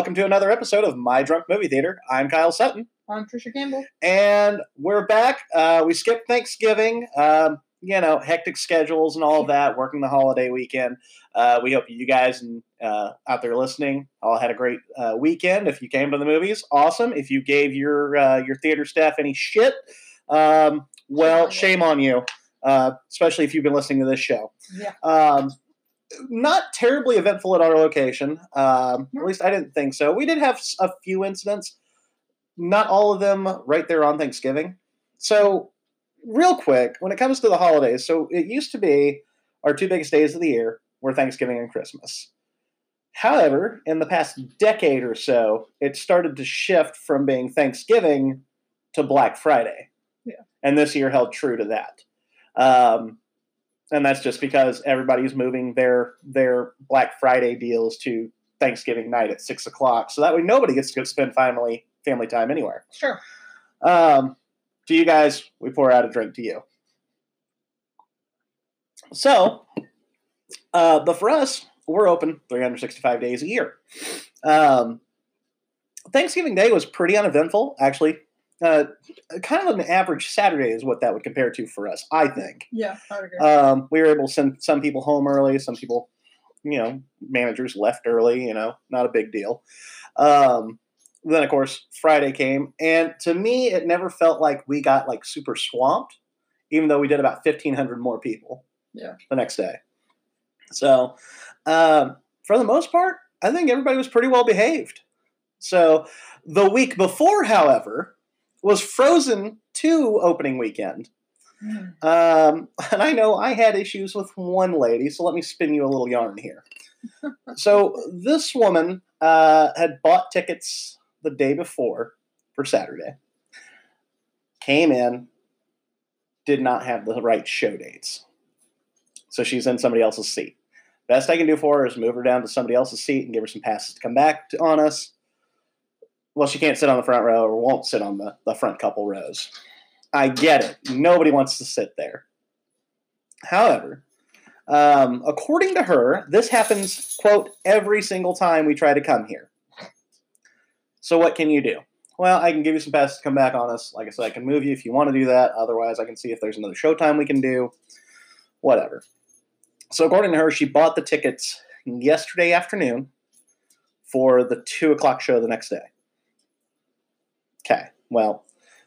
welcome to another episode of My Drunk Movie Theater. I'm Kyle Sutton, I'm Trisha Campbell. and we're back. Uh, we skipped Thanksgiving, um, you know, hectic schedules and all of that, working the holiday weekend. Uh, we hope you guys and uh, out there listening all had a great uh, weekend. If you came to the movies, awesome. If you gave your uh, your theater staff any shit, um, well, Shame on you. shame on you. Uh, especially if you've been listening to this show. Yeah. Um, not terribly eventful at our location. Um, At least I didn't think so. We did have a few incidents, not all of them right there on Thanksgiving. So, real quick, when it comes to the holidays, so it used to be our two biggest days of the year were Thanksgiving and Christmas. However, in the past decade or so, it started to shift from being Thanksgiving to Black Friday. Yeah. And this year held true to that. Um, and that's just because everybody's moving their their Black Friday deals to Thanksgiving night at six o'clock, so that way nobody gets to spend family family time anywhere. Sure. Um, to you guys, we pour out a drink to you. So, uh, but for us, we're open 365 days a year. Um, Thanksgiving Day was pretty uneventful, actually. Uh, kind of an average Saturday is what that would compare to for us, I think. Yeah, I agree. Um, we were able to send some people home early. Some people, you know, managers left early. You know, not a big deal. Um, then of course Friday came, and to me, it never felt like we got like super swamped, even though we did about fifteen hundred more people. Yeah. The next day. So, um, for the most part, I think everybody was pretty well behaved. So, the week before, however, was Frozen Two opening weekend. Mm. Um, and I know I had issues with one lady, so let me spin you a little yarn here. so this woman uh, had bought tickets the day before for Saturday, came in, did not have the right show dates. So she's in somebody else's seat. Best I can do for her is move her down to somebody else's seat and give her some passes to come back to, on us. Well, she can't sit on the front row or won't sit on the, the front couple rows. I get it. Nobody wants to sit there. However, um, according to her, this happens, quote, every single time we try to come here. So what can you do? Well, I can give you some passes to come back on us. Like I said, I can move you if you want to do that. Otherwise, I can see if there's another showtime we can do. Whatever. So according to her, she bought the tickets yesterday afternoon for the two o'clock show the next day. Okay. Well,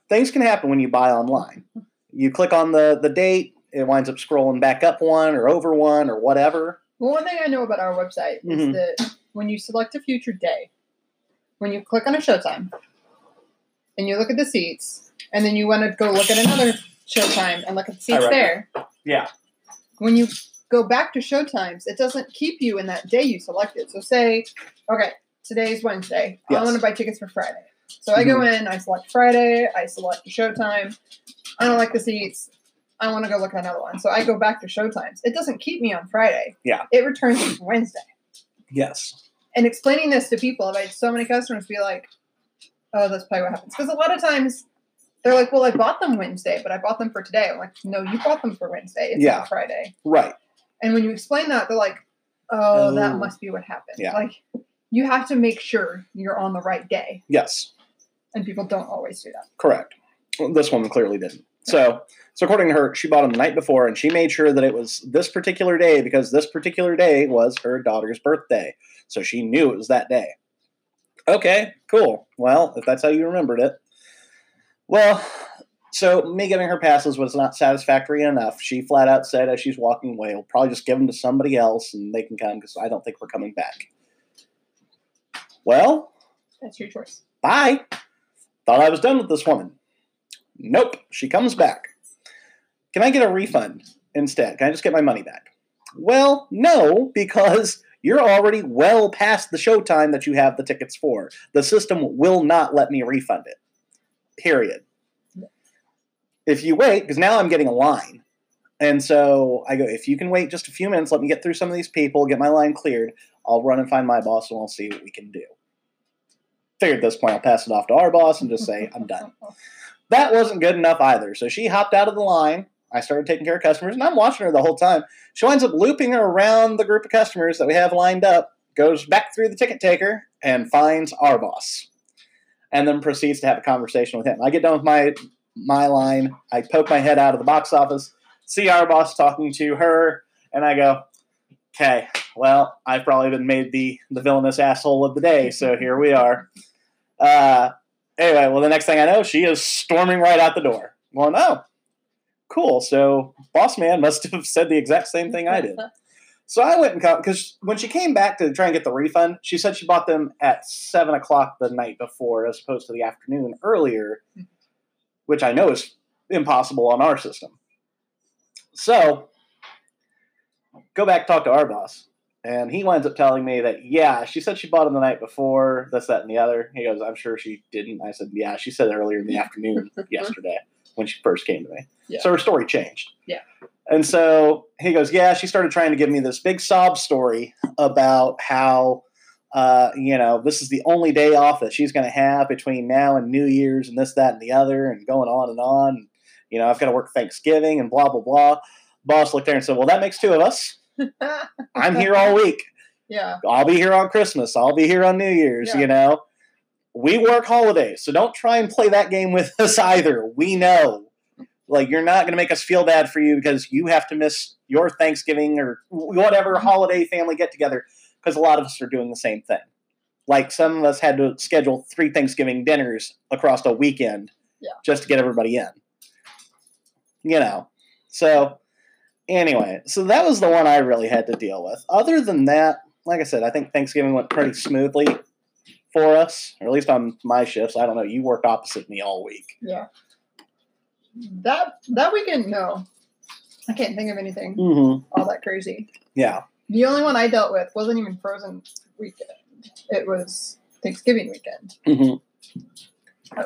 things can happen when you buy online. You click on the the date, it winds up scrolling back up one or over one or whatever. Well, one thing I know about our website is mm-hmm. that when you select a future day, when you click on a showtime, and you look at the seats, and then you want to go look at another showtime and look at the seats there. Yeah. When you go back to showtimes, it doesn't keep you in that day you selected. So say, okay, today's Wednesday. I want to buy tickets for Friday. So I go mm-hmm. in, I select Friday, I select showtime. I don't like the seats. I want to go look at another one. So I go back to showtimes. It doesn't keep me on Friday. Yeah. It returns me Wednesday. Yes. And explaining this to people, I've had so many customers be like, oh, that's probably what happens. Because a lot of times they're like, well, I bought them Wednesday, but I bought them for today. I'm like, no, you bought them for Wednesday. It's Yeah. not Friday. Right. And when you explain that, they're like, oh, Oh. that must be what happened. Yeah. Like, you have to make sure you're on the right day. Yes. And people don't always do that. Correct. Well, this woman clearly didn't. So, so according to her, she bought them the night before, and she made sure that it was this particular day because this particular day was her daughter's birthday. So she knew it was that day. Okay, cool. Well, if that's how you remembered it, well, so me giving her passes was not satisfactory enough. She flat out said as she's walking away, "We'll probably just give them to somebody else, and they can come because I don't think we're coming back." Well, That's your choice. Bye. Thought I was done with this woman. Nope, she comes back. Can I get a refund instead? Can I just get my money back? Well, no, because you're already well past the showtime that you have the tickets for. The system will not let me refund it. Period. If you wait, because now I'm getting a line. And so I go, if you can wait just a few minutes, let me get through some of these people, get my line cleared, I'll run and find my boss and we'll see what we can do. Figured at this point I'll pass it off to our boss and just say, I'm done. That wasn't good enough either. So she hopped out of the line. I started taking care of customers, and I'm watching her the whole time. She winds up looping around the group of customers that we have lined up goes back through the ticket taker and finds our boss, and then proceeds to have a conversation with him. I get done with my my line. I poke my head out of the box office, see our boss talking to her, and I go, "Okay, well, I've probably been made the the villainous asshole of the day, so here we are." Uh, anyway, well, the next thing I know, she is storming right out the door. Well, no, cool. So, boss man must have said the exact same thing I did. So I went and got because when she came back to try and get the refund, she said she bought them at seven o'clock the night before, as opposed to the afternoon earlier, which I know is impossible on our system. So go back talk to our boss, and he winds up telling me that yeah, she said she bought him the night before, this, that, and the other. He goes, I'm sure she didn't. I said, yeah, she said earlier in the afternoon yesterday when she first came to me. Yeah. So her story changed. Yeah. And so he goes, Yeah, she started trying to give me this big sob story about how, uh, you know, this is the only day off that she's going to have between now and New Year's and this, that, and the other, and going on and on. You know, I've got to work Thanksgiving and blah, blah, blah. Boss looked there and said, Well, that makes two of us. I'm here all week. Yeah. I'll be here on Christmas. I'll be here on New Year's, Yeah. you know. We work holidays, so don't try and play that game with us either. We know. Like, you're not going to make us feel bad for you because you have to miss your Thanksgiving or whatever Mm-hmm. holiday family get together because a lot of us are doing the same thing. Like, some of us had to schedule three Thanksgiving dinners across a weekend Yeah. just to get everybody in. You know. So, anyway, so that was the one I really had to deal with. Other than that, like I said, I think Thanksgiving went pretty smoothly for us, or at least on my shifts. I don't know. You worked opposite me all week. Yeah. That that weekend, no. I can't think of anything Mm-hmm. all that crazy. Yeah. The only one I dealt with wasn't even Frozen weekend. It was Thanksgiving weekend. Mm-hmm.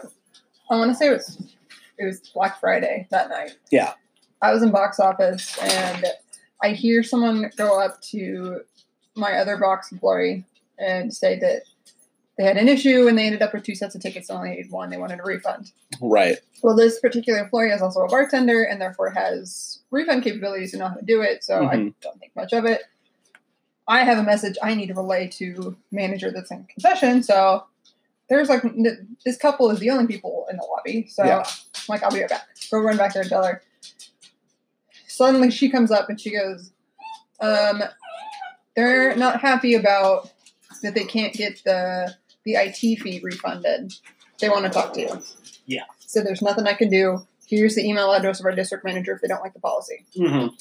I want to say it was it was Black Friday that night. Yeah. I was in box office and I hear someone go up to my other box employee and say that they had an issue and they ended up with two sets of tickets and only needed one. They wanted a refund. Right. Well, this particular employee is also a bartender and therefore has refund capabilities to know how to do it. So I Mhm. don't think much of it. I have a message I need to relay to manager that's in concession. So there's like this couple is the only people in the lobby. So Yeah. I'm like, I'll be right back. Go run back there and tell her. Suddenly she comes up and she goes, um, they're not happy about that they can't get the the IT fee refunded. They want to talk to you. Yeah. So there's nothing I can do. Here's the email address of our district manager if they don't like the policy. Mm-hmm.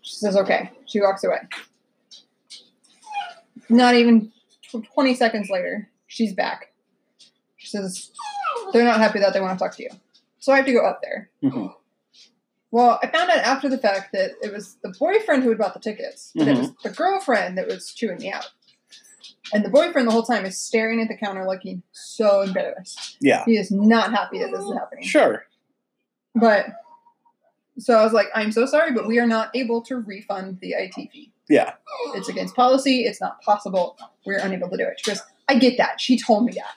She says, okay. She walks away. Not even 20 seconds later, she's back. She says, they're not happy that they want to talk to you. So I have to go up there. Mm-hmm. Well, I found out after the fact that it was the boyfriend who had bought the tickets, but it was Mm-hmm. the girlfriend that was chewing me out. And the boyfriend the whole time is staring at the counter looking so embarrassed. Yeah. He is not happy that this is happening. Sure. But so I was like, I'm so sorry, but we are not able to refund the IT fee. Yeah. It's against policy. It's not possible. We're unable to do it. She goes, I get that. She told me that.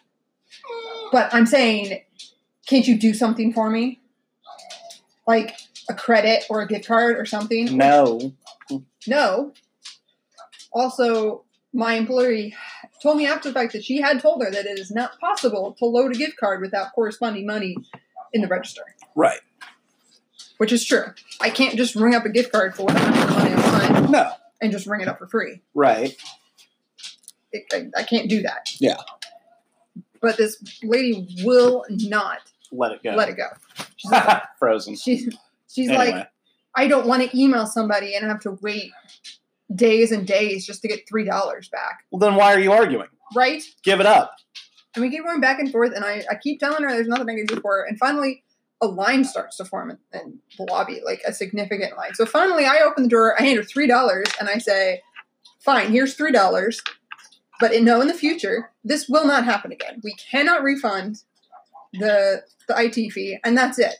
But I'm saying, can't you do something for me? Like a credit or a gift card or something? No. No. Also, my employee told me after the fact that she had told her that it is not possible to load a gift card without corresponding money in the register, Right. which is true. I can't just ring up a gift card for whatever amount of money I want No. and just ring it up for free. Right. It, I, I can't do that. Yeah. But this lady will not Let it go. let it go. She's like, Frozen. she's, she's Anyway. like, I don't want to email somebody and have to wait days and days just to get $3 back. well, then why are you arguing? Right? Give it up. And we keep going back and forth, and I, I keep telling her there's nothing I can do for her. And finally, a line starts to form in, in the lobby, like a significant line. So finally, I open the door, I hand her $3, and I say, Fine, here's $3. But in, no, in the future, this will not happen again. We cannot refund the the IT fee, and that's it.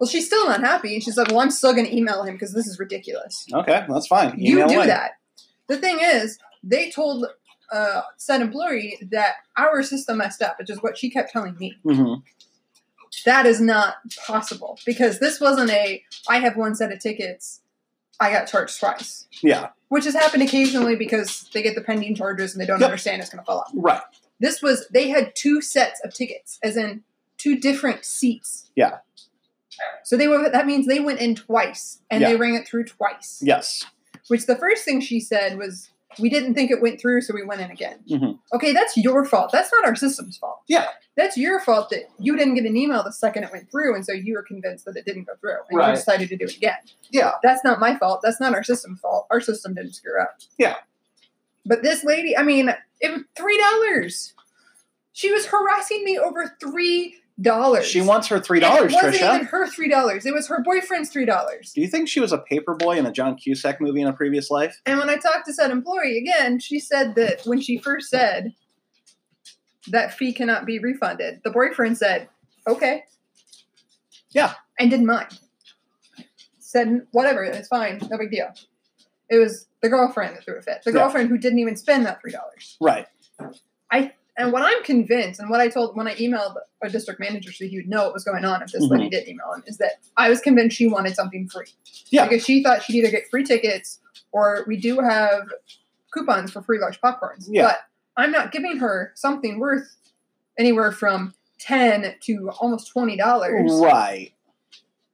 Well, she's still not happy. She's like, Well, I'm still going to email him because this is ridiculous Okay, that's fine. you do away. that. The thing is, they told uh, said employee that our system messed up, which is what she kept telling me. Mhm. That is not possible because this wasn't a I have one set of tickets I got charged twice, Yeah. which has happened occasionally because they get the pending charges and they don't Yep. understand it's going to fall out. Right. This was they had two sets of tickets, as in two different seats. Yeah. So they were that means they went in twice and they Yeah. rang it through twice. Yes. Which the first thing she said was, "We didn't think it went through, so we went in again." Mhm. Okay, that's your fault. That's not our system's fault. Yeah. That's your fault that you didn't get an email the second it went through, and so you were convinced that it didn't go through, and Right. you decided to do it again. Yeah. That's not my fault. That's not our system's fault. Our system didn't screw up. Yeah. But this lady, I mean, it was three dollars. She was harassing me over three dollars. She wants her three dollars. It wasn't Trisha. even her three dollars. It was her boyfriend's three dollars. Do you think she was a paper boy in a John Cusack movie in a previous life? And when I talked to said employee again, she said that when she first said that fee cannot be refunded, the boyfriend said, "Okay." Yeah. And didn't mind. Said, "Whatever, it's fine, no big deal." It was the girlfriend that threw a fit. The Yeah. girlfriend who didn't even spend that three dollars. Right. And what I'm convinced, and what I told when I emailed a district manager so he would know what was going on if this lady mm-hmm. did email him, is that I was convinced she wanted something free. Yeah. Because she thought she'd either get free tickets or we do have coupons for free large popcorns. Yeah. But I'm not giving her something worth anywhere from ten to almost twenty dollars Right.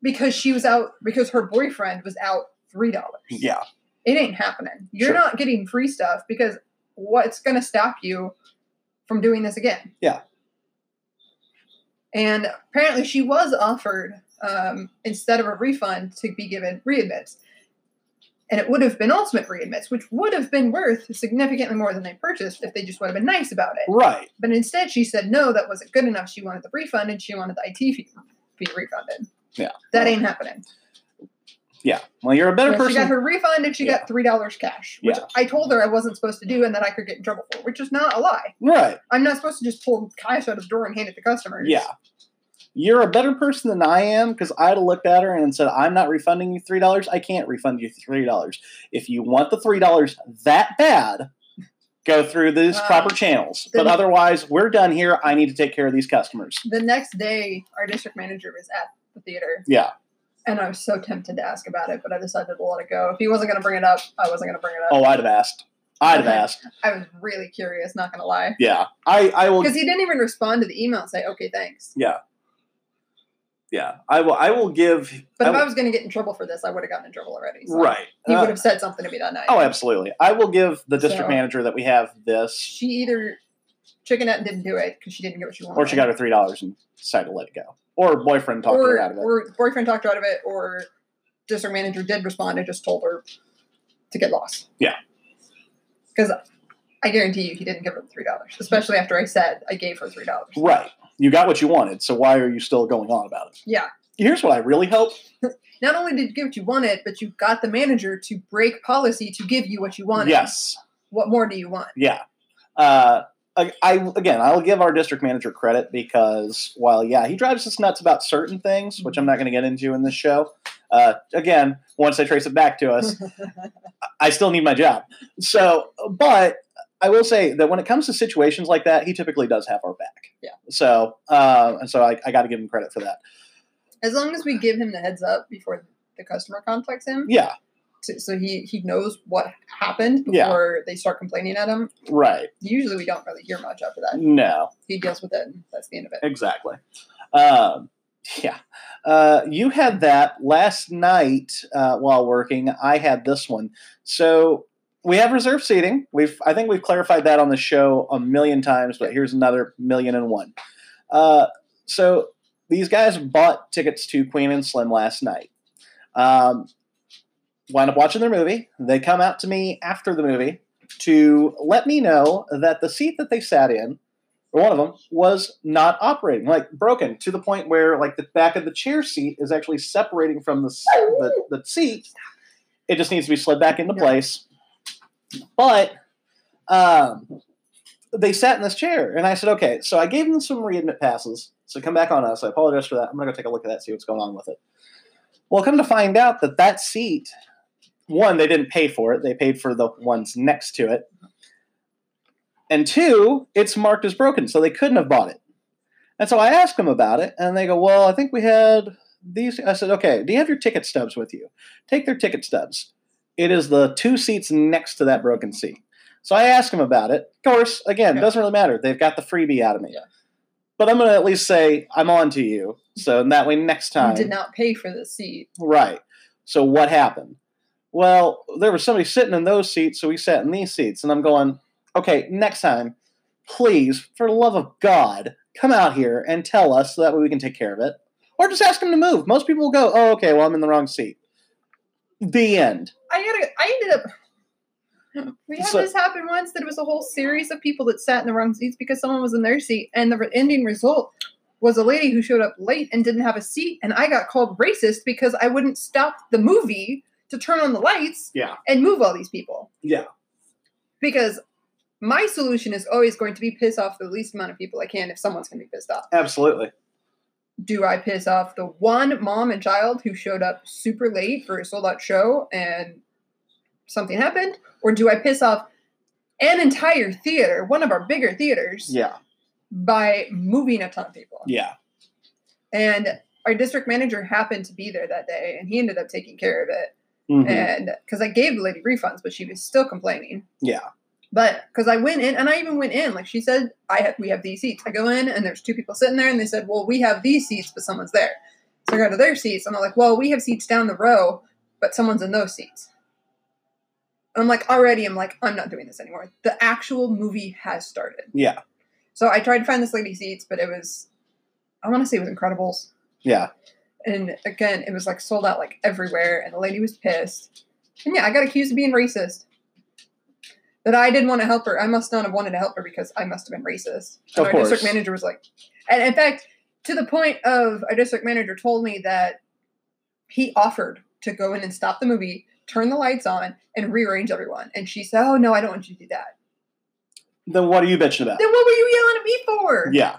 because she was out because her boyfriend was out three dollars. Yeah. It ain't happening. You're Sure. not getting free stuff because what's going to stop you from doing this again? Yeah. And apparently, she was offered um, instead of a refund to be given readmits, and it would have been ultimate readmits, which would have been worth significantly more than they purchased if they just would have been nice about it. Right. But instead, she said no, that wasn't good enough. She wanted the refund, and she wanted the IT fee, fee refunded. Yeah. that ain't happening. Yeah. Well, you're a better So person. she got her refund and she Yeah. got three dollars cash, which Yeah. I told her I wasn't supposed to do and that I could get in trouble for, which is not a lie. right. I'm not supposed to just pull cash out of the door and hand it to customers. Yeah. You're a better person than I am because I'd have looked at her and said, I'm not refunding you $3. I can't refund you $3. If you want the $3 that bad, go through these Uh, proper channels. But then- otherwise, we're done here. I need to take care of these customers. The next day, our district manager was at the theater, Yeah. And I was so tempted to ask about it, but I decided to let it go. If he wasn't going to bring it up, I wasn't going to bring it up. Oh, I'd have asked. I'd have asked. I was really curious, not going to lie, Yeah. I, I will. because he didn't even respond to the email and say, "Okay, thanks." Yeah. Yeah. I will. I will give. But I if I was going to get in trouble for this, I would have gotten in trouble already. So right. He Uh, would have said something to me that night. oh, absolutely. I will give the district So- manager that we have this, she either chicken out and didn't do it because she didn't get what she wanted, or she got her three dollars and decided to let it go, or boyfriend talked or, her out of it. or boyfriend talked her out of it, or district manager did respond and just told her to get lost. Yeah. Because I guarantee you, he didn't give her the three dollars, especially after I said I gave her three dollars. Right. You got what you wanted, so why are you still going on about it? Yeah. Here's what I really hope. Not only did you get what you wanted, but you got the manager to break policy to give you what you wanted. Yes. What more do you want? Yeah. Uh, I, I again, I'll give our district manager credit because while yeah, he drives us nuts about certain things, which I'm not going to get into in this show. Uh, again, once I trace it back to us, I still need my job. So, but I will say that when it comes to situations like that, he typically does have our back. Yeah. So, uh, and so I, I got to give him credit for that. as long as we give him the heads up before the customer contacts him, Yeah. To, so he he knows what happened Yeah. before they start complaining at him. Right. Usually, we don't really hear much after that. No. He deals with it, and that's the end of it. Exactly. Um, yeah. Uh, you had that last night uh, while working. I had this one. So we have reserve seating. We've I think we've clarified that on the show a million times, but here's another million and one. Uh, so these guys bought tickets to Queen and Slim last night. Um, wound up watching their movie. They come out to me after the movie to let me know that the seat that they sat in or one of them was not operating, like broken to the point where like the back of the chair seat is actually separating from the the, the seat. It just needs to be slid back into place. But um, they sat in this chair, and I said, okay. So I gave them some readmit passes. So come back on us. I apologize for that. I'm gonna go take a look at that, see what's going on with it. Well, come to find out that that seat, one, they didn't pay for it. They paid for the ones next to it. And two, it's marked as broken, so they couldn't have bought it. And so I asked them about it, and they go, "Well, I think we had these. I said, okay. Do you have your ticket stubs with you? Take their ticket stubs. It is the two seats next to that broken seat. So I asked them about it. Of course, again, Yeah. doesn't really matter. They've got the freebie out of me. Yeah. But I'm going to at least say I'm on to you. So that way, next time, You did not pay for the seat. Right. So what happened? Well, there was somebody sitting in those seats, so we sat in these seats, and I'm going, okay, next time, please, for the love of God, come out here and tell us so that way we can take care of it. Or just ask them to move. Most people will go, oh, okay, well, I'm in the wrong seat. The end. I gotta. I ended up. We had So- this happen once. That it was a whole series of people that sat in the wrong seats because someone was in their seat, and the ending result was a lady who showed up late and didn't have a seat, and I got called racist because I wouldn't stop the movie to turn on the lights Yeah. and move all these people. Yeah. Because my solution is always going to be piss off the least amount of people I can if someone's going to be pissed off. Absolutely. do I piss off the one mom and child who showed up super late for a sold out show and something happened? Or do I piss off an entire theater, one of our bigger theaters, Yeah. by moving a ton of people? Yeah. And our district manager happened to be there that day and he ended up taking care of it. Mhm. And because I gave the lady refunds, but she was still complaining. Yeah. But because I went in, and I even went in, like she said, I have we have these seats. I go in, and there's two people sitting there, and they said, "Well, we have these seats, but someone's there." So I go to their seats, and I'm like, "Well, we have seats down the row, but someone's in those seats." I'm like, already, I'm like, I'm not doing this anymore. The actual movie has started. Yeah. So I tried to find this lady seats, but it was, I want to say it was Incredibles. Yeah. And again, it was like sold out like everywhere, and the lady was pissed. And yeah, I got accused of being racist. That I didn't want to help her. I must not have wanted to help her because I must have been racist. And Of our district manager was like, and in fact, to the point of our district manager told me that he offered to go in and stop the movie, turn the lights on, and rearrange everyone. And she said, "Oh no, I don't want you to do that." Then what are you bitching about? Then what were you yelling at me for? Yeah.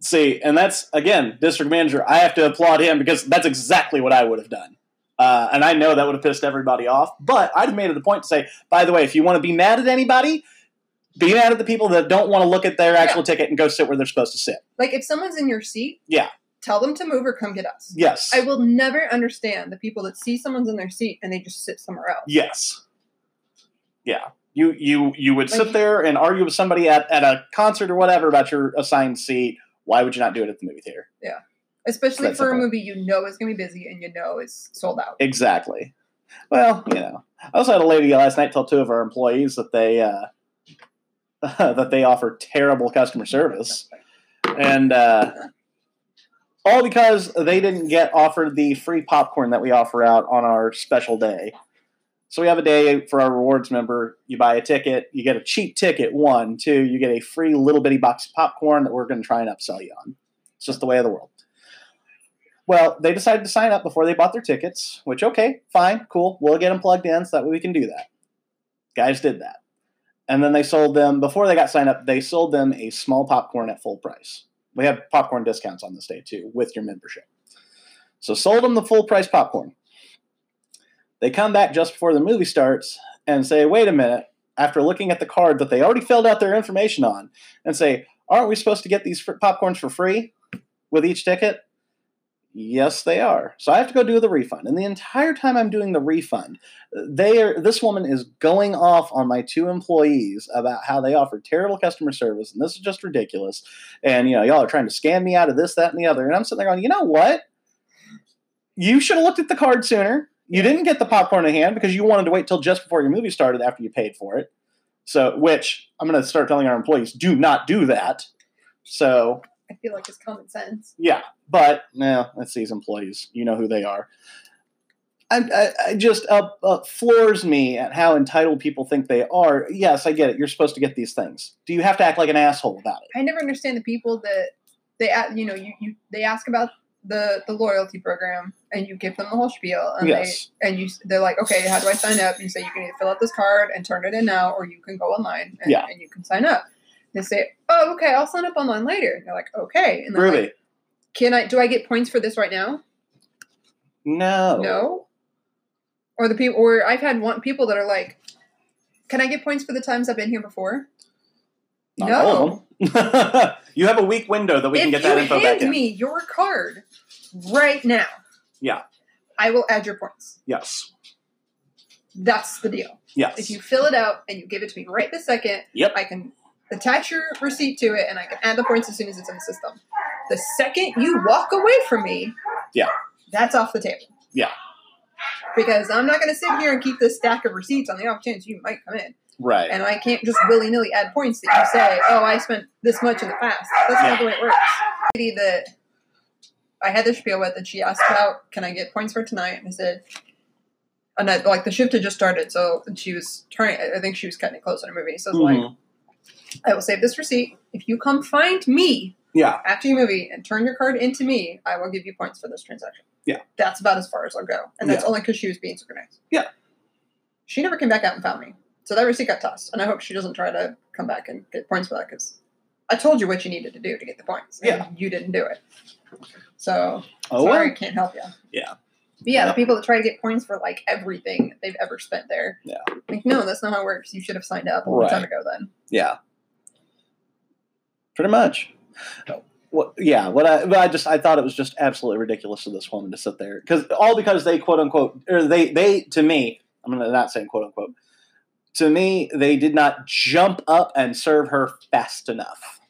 See, and that's again, district manager. I have to applaud him because that's exactly what I would have done. Uh, and I know that would have pissed everybody off. But I'd have made it a point to say, by the way, if you want to be mad at anybody, be mad at the people that don't want to look at their actual ticket and go sit where they're supposed to sit. Like if someone's in your seat, Yeah. tell them to move or come get us. Yes. I will never understand the people that see someone's in their seat and they just sit somewhere else. Yes. Yeah. You you you would sit there and argue with somebody at, at a concert or whatever about your assigned seat. Why would you not do it at the movie theater? Yeah. Especially for a simple. movie you know is going to be busy and you know is sold out. Exactly. Well, you know, I also had a lady last night tell two of our employees that they uh, that they offer terrible customer service, and uh, all because they didn't get offered the free popcorn that we offer out on our special day. So we have a day for our rewards member. You buy a ticket, you get a cheap ticket. One, two, you get a free little bitty box of popcorn that we're going to try and upsell you on. It's just the way of the world. Well, they decided to sign up before they bought their tickets, which, okay, fine, cool. We'll get them plugged in so that way we can do that. Guys did that. And then they sold them, before they got signed up, they sold them a small popcorn at full price. We have popcorn discounts on this day too with your membership. So sold them the full price popcorn. They come back just before the movie starts and say, wait a minute, after looking at the card that they already filled out their information on, and say, aren't we supposed to get these fr- popcorns for free with each ticket? Yes, they are. So I have to go do the refund. And the entire time I'm doing the refund, they are this woman is going off on my two employees about how they offer terrible customer service and this is just ridiculous. And you know, y'all are trying to scam me out of this, that, and the other. And I'm sitting there going, you know what? You should have looked at the card sooner. You didn't get the popcorn in hand because you wanted to wait till just before your movie started after you paid for it. So, which I'm going to start telling our employees, do not do that. So, I feel like it's common sense. yeah, but no, that's these employees. You know who they are. I, I, I just uh, uh, floors me at how entitled people think they are. Yes, I get it. You're supposed to get these things. Do you have to act like an asshole about it? I never understand the people that they you know you, you they ask about the the loyalty program and you give them the whole spiel and Yes. they and you they're like okay how do I sign up and you say you can either fill out this card and turn it in now or you can go online and, Yeah. and you can sign up. They say oh okay I'll sign up online later. And you're like okay and they're like, Really? can I do I get points for this right now? No. No. Or the people, or I've had one people that are like, "Can I get points for the times I've been here before?" Not no. All of them. you have a week window that we can get that info back hand me your card right now, Yeah. I will add your points. Yes. That's the deal. Yes. If you fill it out and you give it to me right this second, Yep. I can attach your receipt to it and I can add the points as soon as it's in the system. The second you walk away from me, Yeah. that's off the table. Yeah. Because I'm not going to sit here and keep this stack of receipts on the off chance you might come in. Right. And I can't just willy nilly add points that you say, oh, I spent this much in the past. That's Yeah. not the way it works. Lady that I had the spiel with, and she asked about, can I get points for tonight? And I said, and I, like the shift had just started, so she was turning. I think she was cutting it close on her movie. So I was like, Mhm. I will save this receipt. If you come find me Yeah. after your movie and turn your card into me, I will give you points for this transaction. Yeah. That's about as far as I'll go. And that's Yeah. only because she was being super nice. Yeah. She never came back out and found me. So that receipt got tossed. And I hope she doesn't try to come back and get points for that because I told you what you needed to do to get the points. and Yeah. You didn't do it. So Oh sorry, well. Can't help you. Yeah. But yeah, Yeah. the people that try to get points for like everything they've ever spent there. Yeah. Like, no, that's not how it works. You should have signed up a long time ago then. Yeah. Pretty much. What? Yeah. What I, but I just I thought it was just absolutely ridiculous of this woman to sit there because all because they quote unquote or they they to me I'm gonna not saying quote unquote to me they did not jump up and serve her fast enough.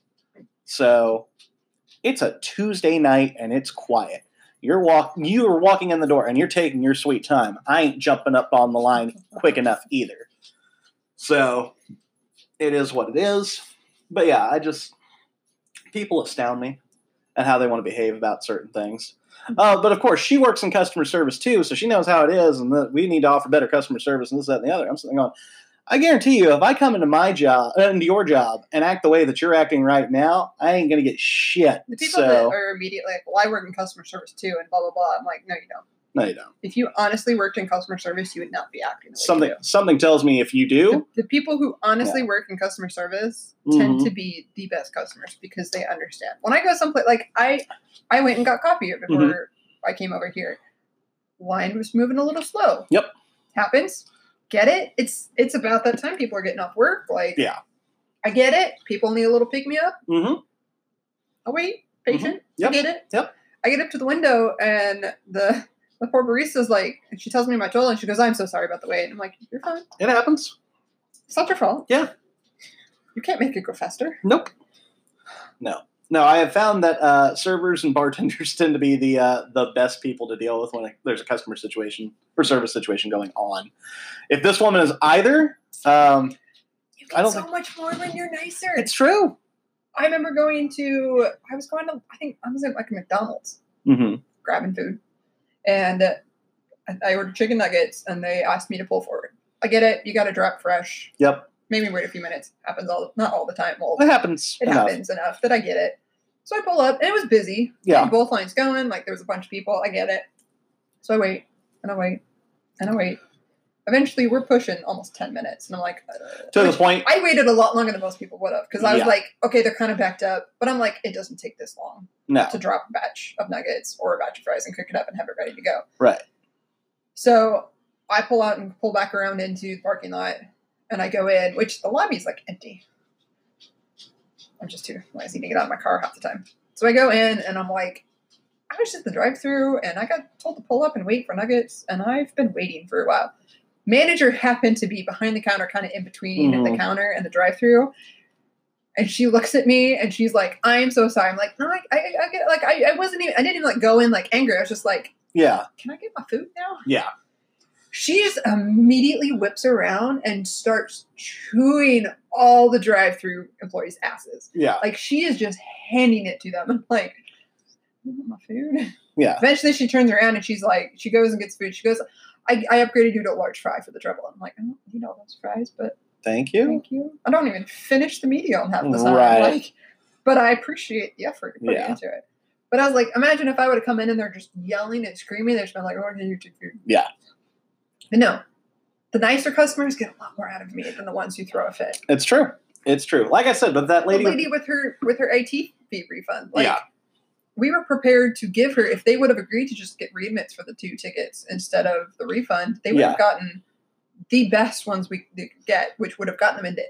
So it's a Tuesday night and it's quiet. You're walk you are walking in the door and you're taking your sweet time. I ain't jumping up on the line quick enough either. So it is what it is. But yeah, I just people astound me and how they want to behave about certain things. Uh, but of course, she works in customer service too, so she knows how it is, and that we need to offer better customer service and this, that, and the other. I'm sitting going, I guarantee you, if I come into my job, uh, into your job, and act the way that you're acting right now, I ain't gonna get shit. The people so that are immediately like, well, I work in customer service too, and blah, blah, blah. I'm like, no, you don't. no, you don't. If you honestly worked in customer service, you would not be acting Something something tells me if you do, The, the people who honestly work in customer service tend Mhm. to be the best customers because they understand. When I go someplace, like I, I went and got coffee before Mm-hmm. I came over here. Line was moving a little slow. Yep. Happens. Get it? It's it's about that time people are getting off work. Like Yeah. I get it. People need a little pick me up. Mm-hmm. Oh wait, patient. Mm-hmm. Yep. I get it. Yep. I get up to the window and the the poor barista's like, and she tells me my total, and she goes, "I'm so sorry about the wait." And I'm like, "You're fine. it happens. It's not your fault. Yeah. You can't make it go faster." Nope. No. No, I have found that uh, servers and bartenders tend to be the uh, the best people to deal with when there's a customer situation or service situation going on. If this woman is either, um, You I don't so think- much more when you're nicer. it's true. I remember going to, I was going to, I think I was at like a McDonald's mm-hmm. grabbing food, and I- I ordered chicken nuggets, and they asked me to pull forward. I get it. You got to drop fresh. Yep, Maybe wait a few minutes. Happens all, not all the time. Well, it happens. it enough. happens enough that I get it. So I pull up, and it was busy. Yeah. Both lines going. Like there was a bunch of people. I get it. So I wait, and I wait, and I wait. Eventually, we're pushing almost ten minutes, and I'm like, uh, To the point. I waited a lot longer than most people would have because I was Yeah. like, okay, they're kind of backed up, but I'm like, it doesn't take this long No, to drop a batch of nuggets or a batch of fries and cook it up and have it ready to go. right. So I pull out and pull back around into the parking lot, and I go in, which the lobby's like empty. I'm just too lazy to get out of my car half the time. So I go in, and I'm like, I was at the drive-through, and I got told to pull up and wait for nuggets, and I've been waiting for a while. Manager happened to be behind the counter, kind of in between the Mhm. counter and the drive-through. And she looks at me and she's like, "I'm so sorry." I'm like, "No, I, I, I get like I, I wasn't even I didn't even like go in like angry. I was just like, Yeah, can I get my food now? yeah. She just immediately whips around and starts chewing all the drive-through employees' asses. Yeah, Like she is just handing it to them. Like, "You want my food. yeah. Eventually, she turns around and she's like, she goes and gets food. She goes, I, I upgraded you to a large fry for the trouble. I'm like, I don't need all those fries, but Thank you. thank you. I don't even finish the media on half the time. Right. Like, but I appreciate the effort you put Yeah. into it. But I was like, imagine if I would have come in and they're just yelling and screaming. They've been like, oh, can you take food? Yeah. No, the nicer customers get a lot more out of me than the ones who throw a fit. It's true. It's true. Like I said, but that lady. the lady with her with her IT fee refund. Like, Yeah. we were prepared to give her if they would have agreed to just get remits for the two tickets instead of the refund. They would Yeah. have gotten the best ones we could get, which would have gotten them into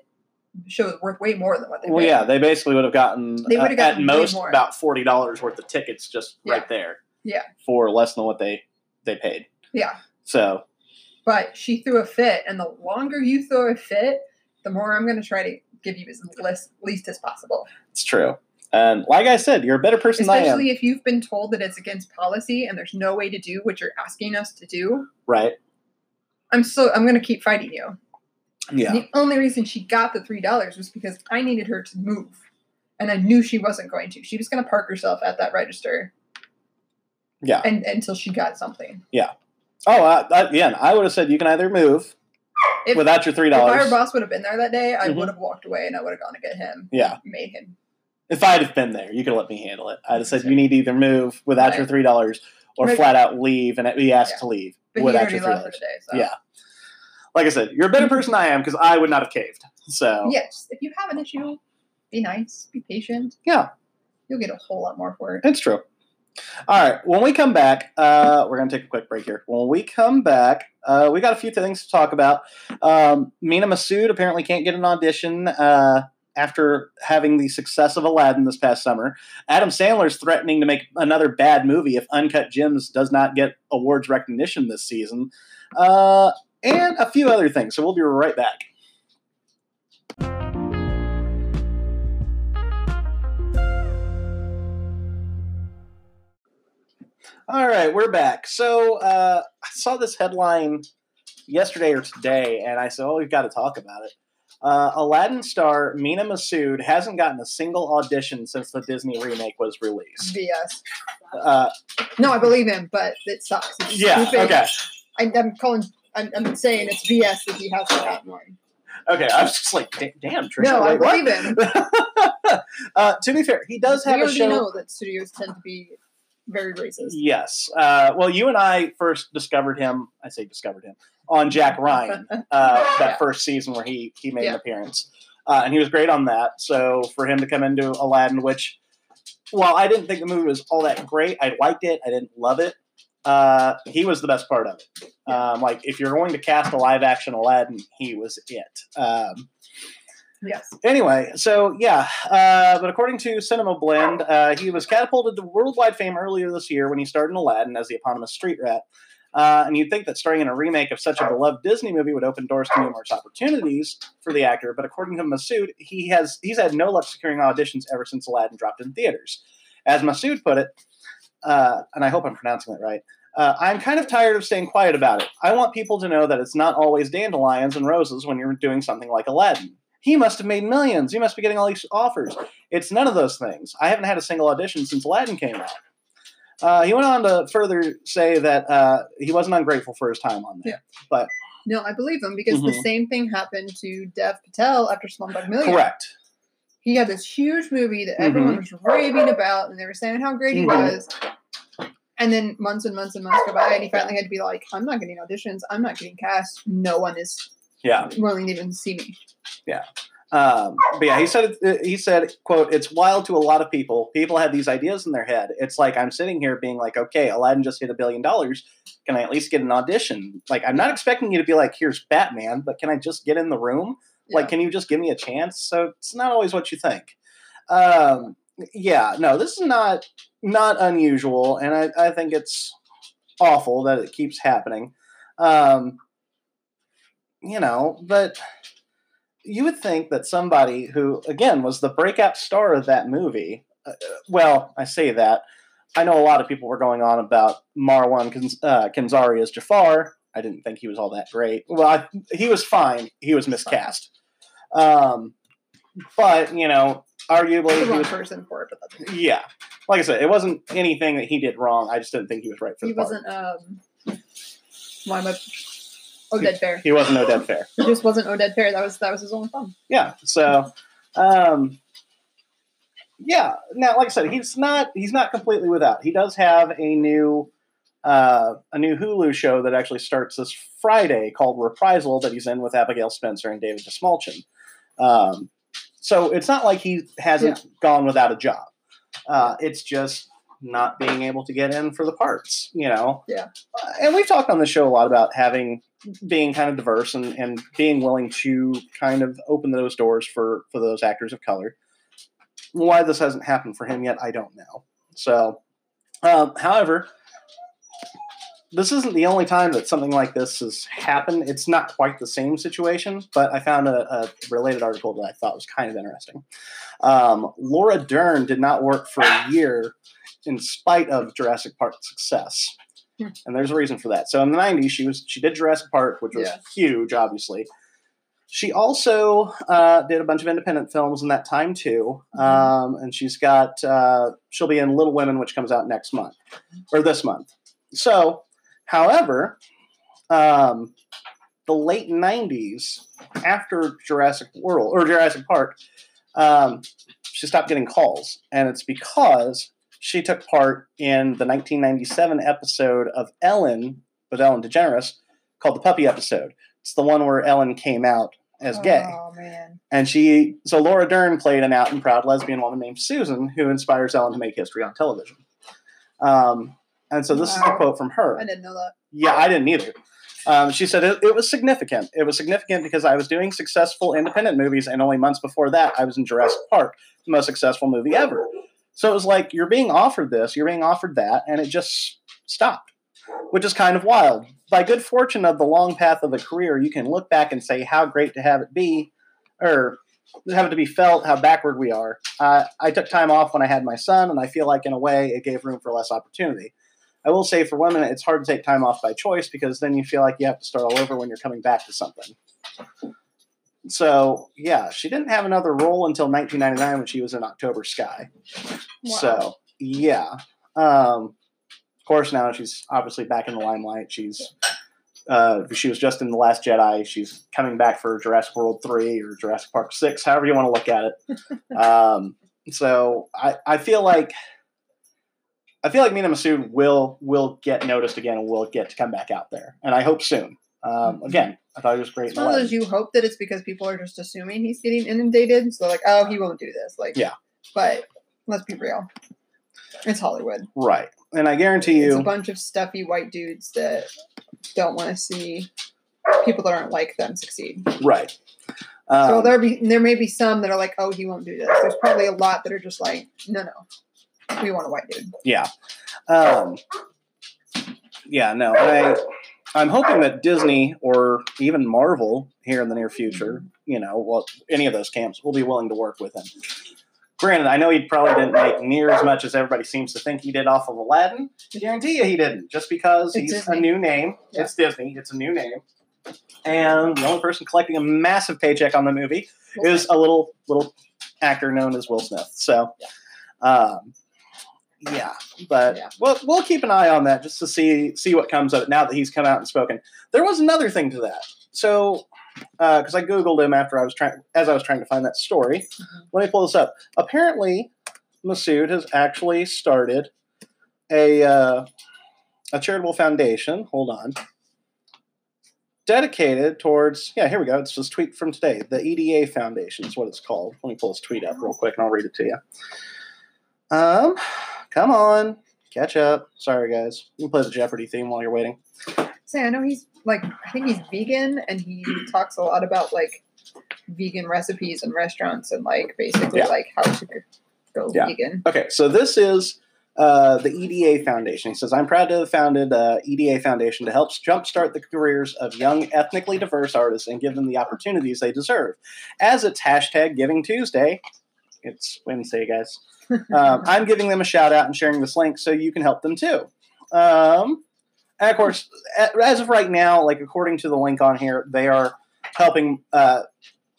shows worth way more than what they Well, paid. yeah, they basically would have gotten They would've at gotten way most more. about forty dollars worth of tickets just Yeah. right there. Yeah. for less than what they they paid. Yeah. So But she threw a fit, and the longer you throw a fit, the more I'm going to try to give you as less, least as possible. it's true. And like I said, you're a better person than I am. Especially if you've been told that it's against policy and there's no way to do what you're asking us to do. Right? I'm so I'm going to keep fighting you. Yeah. The only reason she got the three dollars was because I needed her to move, and I knew she wasn't going to. She was going to park herself at that register. Yeah. And until she got something. Oh, I, I, again, I would have said you can either move If, without your three dollars. if our boss would have been there that day, I Mhm. would have walked away and I would have gone to get him. Yeah. Made him. If I'd have been there, you could have let me handle it. I'd have said you need to either move without your three dollars or Right. flat out leave and be asked Yeah. to leave But without your three dollars. So. Yeah. Like I said, you're a better person than I am because I would not have caved. So Yes. If you have an issue, be nice, be patient. Yeah. You'll get a whole lot more for it. It's true. All right. When we come back, uh, we're going to take a quick break here. When we come back, uh, we got a few things to talk about. Um, Mena Massoud apparently can't get an audition uh, after having the success of Aladdin this past summer. Adam Sandler's threatening to make another bad movie if Uncut Gems does not get awards recognition this season, uh, and a few other things. So we'll be right back. All right, we're back. So uh, I saw this headline yesterday or today, and I said, "Oh, we've got to talk about it." Uh, Aladdin star Mena Massoud hasn't gotten a single audition since the Disney remake was released. BS. Uh, No, I believe him, but it sucks. It's yeah, stupid. okay, I, I'm calling. I'm, I'm saying it's BS that he hasn't gotten one. okay. I was just like, "Damn, Trisha!" No, I wait, what?" believe him. uh, to be fair, he does we have a already show. know that studios tend to be very racist. Yes. Uh, well, you and I first discovered him. I say discovered him on Jack Ryan. uh, that Yeah. first season where he he made an appearance, uh, and he was great on that. So for him to come into Aladdin, which while I didn't think the movie was all that great, I liked it. I didn't love it. Uh, he was the best part of it. Um, like if you're going to cast a live action Aladdin, he was it. Um, Yes. Anyway, so yeah, uh, but according to Cinema Blend, uh, he was catapulted to worldwide fame earlier this year when he starred in Aladdin as the eponymous street rat. Uh, and you'd think that starring in a remake of such a beloved Disney movie would open doors to numerous opportunities for the actor. But according to Massoud, he has he's had no luck securing auditions ever since Aladdin dropped in theaters. As Massoud put it, uh, and I hope I'm pronouncing it right. Uh, I'm kind of tired of staying quiet about it. I want people to know that it's not always dandelions and roses when you're doing something like Aladdin. He must have made millions. He must be getting all these offers. It's none of those things. I haven't had a single audition since Aladdin came out. Uh, he went on to further say that uh, he wasn't ungrateful for his time on there. But no, I believe him because the Mhm. same thing happened to Dev Patel after Slumdog Millionaire. Correct. He had this huge movie that everyone was raving about, and they were saying how great he Mhm. was. And then months and months and months go by, and he finally had to be like, "I'm not getting auditions. I'm not getting cast. No one is Yeah. willing to even see me." Um, but yeah, he said he said, "quote It's wild to a lot of people. People have these ideas in their head. It's like I'm sitting here being like, okay, Aladdin just hit a billion dollars. Can I at least get an audition? Like, I'm not expecting you to be like, here's Batman, but can I just get in the room? Like, Yeah. can you just give me a chance? So it's not always what you think. Um, yeah, no, this is not not unusual, and I, I think it's awful that it keeps happening. Um, you know, but you would think that somebody who, again, was the breakout star of that movie. Uh, well, I say that. I know a lot of people were going on about Marwan Kans- uh, as Jafar. I didn't think he was all that great. Well, I, he was fine. He was miscast. Um, but you know, arguably, the he wrong was, person for it, but that's okay. yeah. Like I said, it wasn't anything that he did wrong. I just didn't think he was right for He the wasn't. Um, why am I? Oded Fehr. He wasn't Oded Fehr. He just wasn't Oded Fehr. That was that was his only fun. yeah so um yeah now like i said he's not he's not completely without he does have a new uh a new hulu show that actually starts this friday called reprisal that he's in with abigail spencer and david dastmalchian um so it's not like he hasn't gone without a job uh it's just not being able to get in for the parts you know Yeah. Uh, and we've talked on the show a lot about having being kind of diverse and, and being willing to kind of open those doors for for those actors of color. Why this hasn't happened for him yet, I don't know. So, um, however, this isn't the only time that something like this has happened. It's not quite the same situation, but I found a, a related article that I thought was kind of interesting. Um, Laura Dern did not work for a year in spite of Jurassic Park success. And there's a reason for that. So in the 90s, she was she did Jurassic Park, which was Yeah. huge, obviously. She also uh, did a bunch of independent films in that time too, Mhm. um, and she's got uh, she'll be in Little Women, which comes out next month or this month. So, however, um, the late '90s, after Jurassic World or Jurassic Park, um, she stopped getting calls, and it's because she took part in the 1997 episode of Ellen with Ellen DeGeneres called the Puppy Episode. It's the one where Ellen came out as gay. Oh man. And she, so Laura Dern played an out and proud lesbian woman named Susan who inspires Ellen to make history on television. Um, and so this is the Wow. quote from her. I didn't know that. Yeah, I didn't either. Um, she said it, it was significant. It was significant because I was doing successful independent movies, and only months before that, I was in Jurassic Park, the most successful movie ever. So it was like you're being offered this, you're being offered that, and it just stopped, which is kind of wild. By good fortune of the long path of a career, you can look back and say how great to have it be, or have it to be felt how backward we are. Uh, I took time off when I had my son, and I feel like in a way it gave room for less opportunity. I will say for women, it's hard to take time off by choice because then you feel like you have to start all over when you're coming back to something. So yeah, she didn't have another role until 1999 when she was in October Sky. Wow. So yeah, um, of course now she's obviously back in the limelight. She's uh, she was just in the Last Jedi. She's coming back for Jurassic World three or Jurassic Park six, however you want to look at it. um, so I, I feel like I feel like Mena Massoud will will get noticed again and will get to come back out there, and I hope soon. Um, again, I thought he was great. It's in one of those you hope that it's because people are just assuming he's getting inundated. So like, oh, he won't do this. Like, Yeah. But let's be real. It's Hollywood. right? And I guarantee you, It's a bunch of stuffy white dudes that don't want to see people that aren't like them succeed. right? so Um, there be there may be some that are like, oh, he won't do this. There's probably a lot that are just like, no, no, we want a white dude. Yeah. Um, yeah, no. I I'm hoping that Disney or even Marvel here in the near future, you know, well, any of those camps will be willing to work with him. Granted, I know he probably didn't make near as much as everybody seems to think he did off of Aladdin. I guarantee you he didn't, just because It's he's Disney. a new name. Yeah. It's Disney. It's a new name. And the only person collecting a massive paycheck on the movie is a little little actor known as Will Smith. So, um, yeah, but Yeah. we'll we'll keep an eye on that just to see see what comes of it now that he's come out and spoken. There was another thing to that. So, because I googled him after I was trying as I was trying to find that story. Mhm. Let me pull this up. Apparently, Massoud has actually started a uh, a charitable foundation. Hold on. Dedicated towards yeah, here we go. It's this tweet from today. The EDA Foundation is what it's called. Let me pull this tweet up real quick and I'll read it to you. Um, come on, catch up. Sorry guys, you can play the Jeopardy theme while you're waiting. Say, I know he's like, I think he's vegan, and he talks a lot about like vegan recipes and restaurants, and like basically Yeah. like how to go Yeah. vegan. Okay, so this is uh, the EDA Foundation. He says, I'm proud to have founded uh, EDA Foundation to help jumpstart the careers of young, ethnically diverse artists and give them the opportunities they deserve. As it's hashtag Giving Tuesday, it's Wednesday, guys. Um, I'm giving them a shout out and sharing this link so you can help them too. Um, and of course, as of right now, like according to the link on here, they are helping, uh,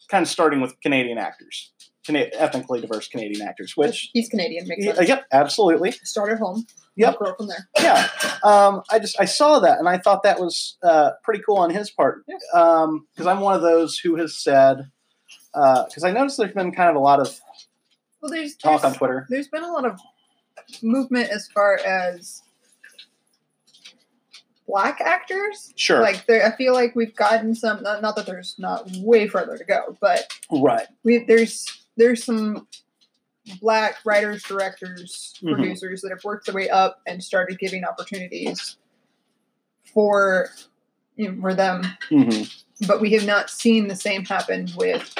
kind of starting with Canadian actors, Cana- ethnically diverse Canadian actors, which he's Canadian, makes sense. yep, absolutely. Start at home. Yep. Grow from there. Yeah. Um, I just I saw that and I thought that was uh, pretty cool on his part Yeah. because I'm one of those who has said because I noticed there's been kind of a lot of Well, there's talk on Twitter. there's been a lot of movement as far as black actors. Sure. Like there, I feel like we've gotten some. Not, not that there's not way further to go, but right. we there's there's some black writers, directors, Mhm. producers that have worked their way up and started giving opportunities for you know, for them, hmm but we have not seen the same happen with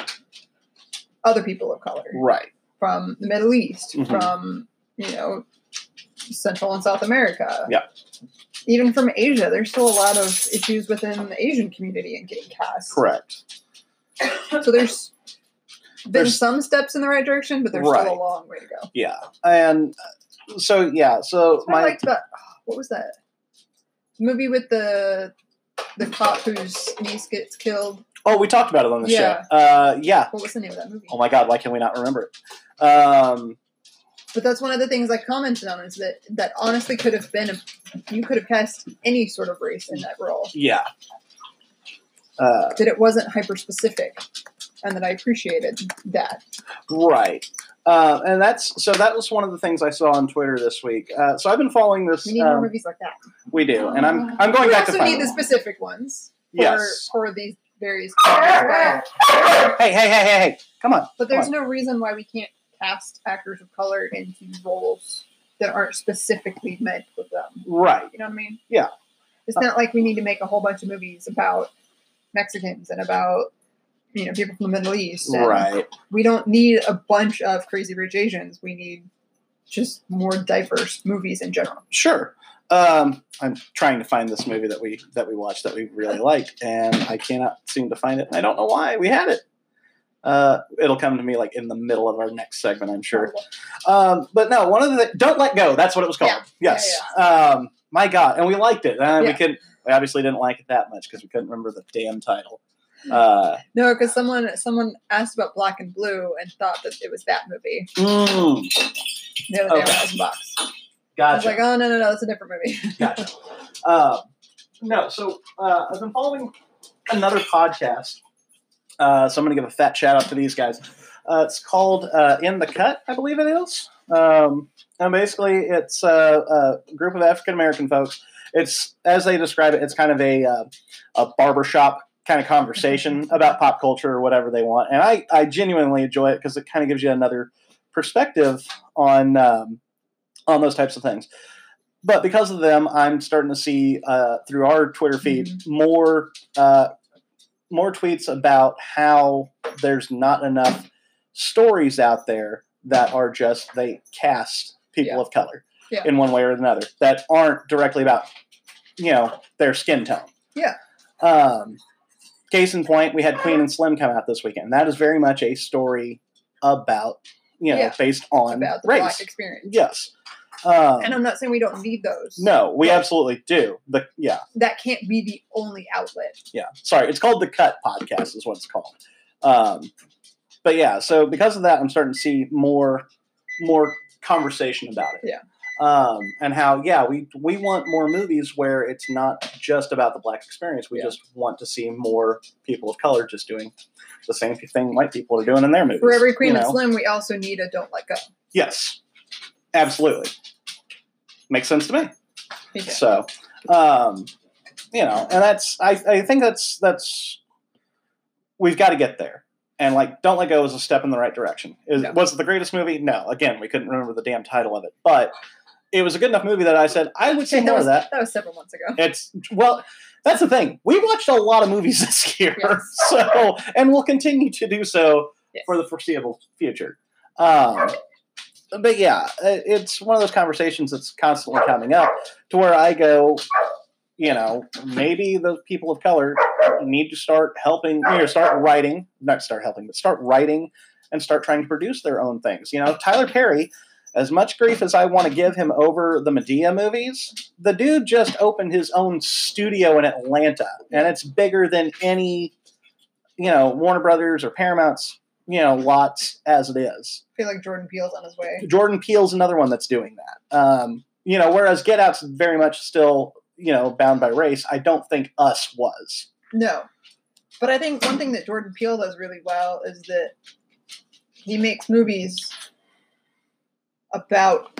other people of color Right. From the Middle East, Mhm. from you know Central and South America. Yeah. Even from Asia, there's still a lot of issues within the Asian community and getting cast. Correct. So there's been There's- some steps in the right direction, but there's Right. still a long way to go. Yeah. And uh, so yeah. So What I my liked about what was that movie with the the cop whose niece gets killed? oh, we talked about it on the Yeah. show. Uh, yeah. What was the name of that movie? Oh my God, why can we not remember it? Um, But that's one of the things I commented on is that that honestly could have been a, you could have cast any sort of race in that role. yeah. Uh, That it wasn't hyper specific, and that I appreciated that. right. Uh, and that's so that was one of the things I saw on Twitter this week. Uh, so I've been following this. We need more um, movies like that. we do, and I'm I'm going we back to We also need the specific ones for Yes. for these various. Hey, hey, hey, hey, hey! Come on. But there's no reason why we can't cast actors of color into roles that aren't specifically meant for them. Right. You know what I mean? Yeah. It's not like we need to make a whole bunch of movies about Mexicans and about you know people from the Middle East. Right. We don't need a bunch of crazy rich Asians. We need just more diverse movies in general. Sure. Um, I'm trying to find this movie that we that we watched that we really liked, and I cannot seem to find it. I don't know why. We had it. Uh, it'll come to me like in the middle of our next segment, I'm sure. Um, but no, one of the don't let go. That's what it was called. Yeah. Yes. Um, my God, and we liked it. Uh, We Yeah. could. We obviously didn't like it that much because we couldn't remember the damn title. Uh, No, because someone someone asked about Black and Blue and thought that it was that movie mm, the other day Okay. I was in box. I was gotcha. like, oh no no no, that's a different movie. Gotcha. Um, no, so uh, I've been following another podcast. Uh, so I'm going to give a fat shout out to these guys. Uh, it's called uh, In the Cut, I believe it is. Um, and basically, it's uh, a group of African American folks. It's as they describe it, it's kind of a uh, a barbershop kind of conversation about pop culture or whatever they want. And I, I genuinely enjoy it because it kind of gives you another perspective on um, on those types of things but because of them, I'm starting to see uh, through our Twitter feed more uh, more tweets about how there's not enough stories out there that are just they cast people Yeah. of color Yeah. in one way or another that aren't directly about you know their skin tone. Yeah. Um, case in point, we had Queen and Slim come out this weekend. That is very much a story about you know Yeah. based on about the race. black experience. Yes. Um, And I'm not saying we don't need those. no, we absolutely do. The yeah, That can't be the only outlet. yeah. Sorry, it's called the Cut Podcast, is what it's called. Um, but yeah, so because of that, I'm starting to see more more conversation about it. Yeah. Um, and how yeah, we we want more movies where it's not just about the black experience. We Yeah. just want to see more people of color just doing the same thing white people are doing in their movies. For every Queen you and? Slim, we also need a Don't Let Go. Yes, absolutely. Makes sense to me. Too. So, um, you know, and that's I, I think that's that's we've got to get there. And like, don't let go is a step in the right direction. Is. Was it the greatest movie? No. Again, we couldn't remember the damn title of it, but it was a good enough movie that I said I would see that more was of that. that was several months ago. It's well, that's the thing. We watched a lot of movies this year, Yes. so and we'll continue to do so Yes. for the foreseeable future. Um, but yeah, it's one of those conversations that's constantly coming up to where I go, you know, maybe the people of color need to start helping, you know, start writing, not start helping, but start writing and start trying to produce their own things. You know, Tyler Perry, as much grief as I want to give him over the Madea movies, the dude just opened his own studio in Atlanta, and it's bigger than any, you know, Warner Brothers or Paramount's, you know, lots as it is. I feel like Jordan Peele's on his way. Jordan Peele's another one that's doing that. Um, you know, whereas Get Out's very much still, you know, bound by race. I don't think Us was. No. But I think one thing that Jordan Peele does really well is that he makes movies about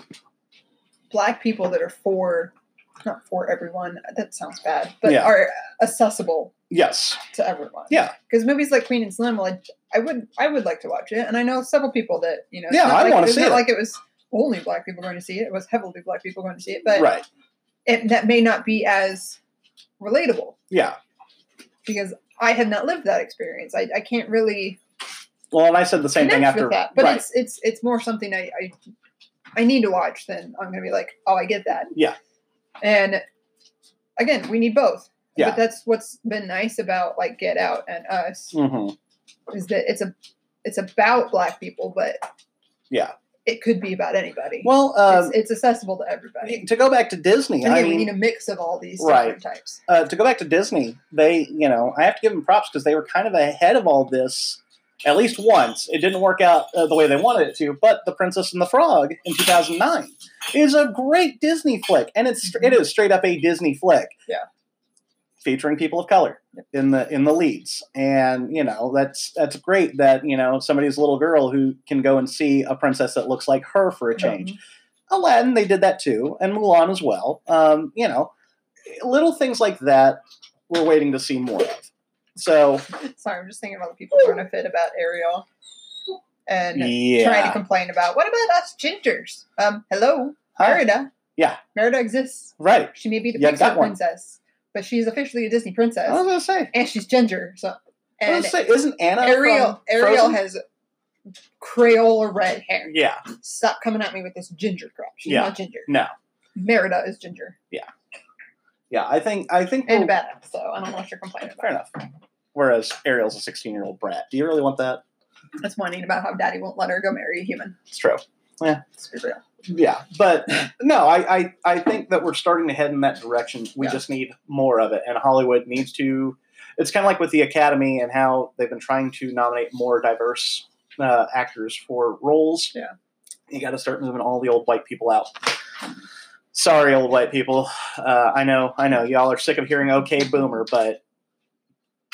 black people that are for not for everyone. That sounds bad, but Yeah. are accessible Yes. to everyone. Yeah. Because movies like Queen and Slim, well, I, I would I would like to watch it, and I know several people that you know. Yeah, I like, wanna see it. Like it was only black people going to see it. It was heavily black people going to see it, but right. it, that may not be as relatable. Yeah. because I have not lived that experience. I, I can't really Well, and I said the same thing after. that. But right. it's it's it's more something I, I I need to watch than I'm gonna be like, oh, I get that. Yeah. And again, we need both. Yeah. But that's what's been nice about like Get Out and Us Mhm. is that it's a it's about black people, but Yeah. it could be about anybody. Well, um, it's, it's accessible to everybody. to go back to Disney, And I yeah, we mean, need a mix of all these Right. different types. uh, to go back to Disney, they, you know, I have to give them props because they were kind of ahead of all this at least once. It didn't work out uh, the way they wanted it to, but The Princess and the Frog in 2009 is a great Disney flick, and it's it is straight up a Disney flick. Yeah. Featuring people of color in the in the leads, and you know that's that's great that you know somebody's little girl who can go and see a princess that looks like her for a change. Aladdin, they did that too, and Mulan as well. Um, you know, little things like that we're waiting to see more of. So Sorry, I'm just thinking about the people throwing a fit about Ariel and trying to complain about what about us gingers? Um, hello, Huh? Merida. Yeah. Merida exists. right. She may be the Yeah, Pixar got one. princess, but she's officially a Disney princess, I was gonna say. and she's ginger. So I was gonna say, isn't Anna Ariel Ariel has Crayola red hair. Yeah. Stop coming at me with this ginger crap. She's Yeah. not ginger. No. Merida is ginger Yeah. Yeah, I think. I think. and badass. So I don't know what you're complaining Fair about. enough. Whereas Ariel's a 16 year old brat. Do you really want that? That's whining about how daddy won't let her go marry a human. It's true. Let's be real. Yeah, but no, I, I, I think that we're starting to head in that direction. We Yeah. just need more of it, and Hollywood needs to. It's kind of like with the Academy and how they've been trying to nominate more diverse uh, actors for roles. Yeah. you got to start moving all the old white people out. Sorry, old white people. Uh, I know, I know, y'all are sick of hearing "Okay, Boomer," but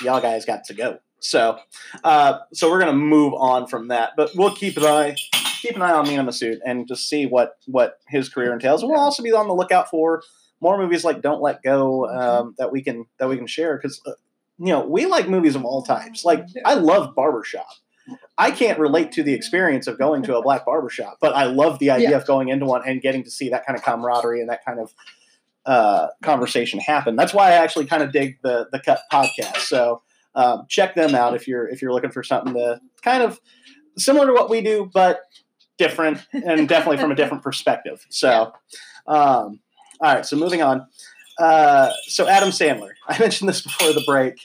y'all guys got to go. So, uh, so we're gonna move on from that, but we'll keep an eye keep an eye on Mena Massoud and just see what what his career entails. We'll also be on the lookout for more movies like Don't Let Go um, that we can that we can share because uh, you know we like movies of all types. Like I love Barbershop. I can't relate to the experience of going to a black barbershop, but I love the idea Yeah. of going into one and getting to see that kind of camaraderie and that kind of uh, conversation happen. That's why I actually kind of dig the the Cut podcast. So um, check them out if you're if you're looking for something to kind of similar to what we do, but different and definitely from a different perspective. So, um, all right. So moving on. Uh, so Adam Sandler. I mentioned this before the break.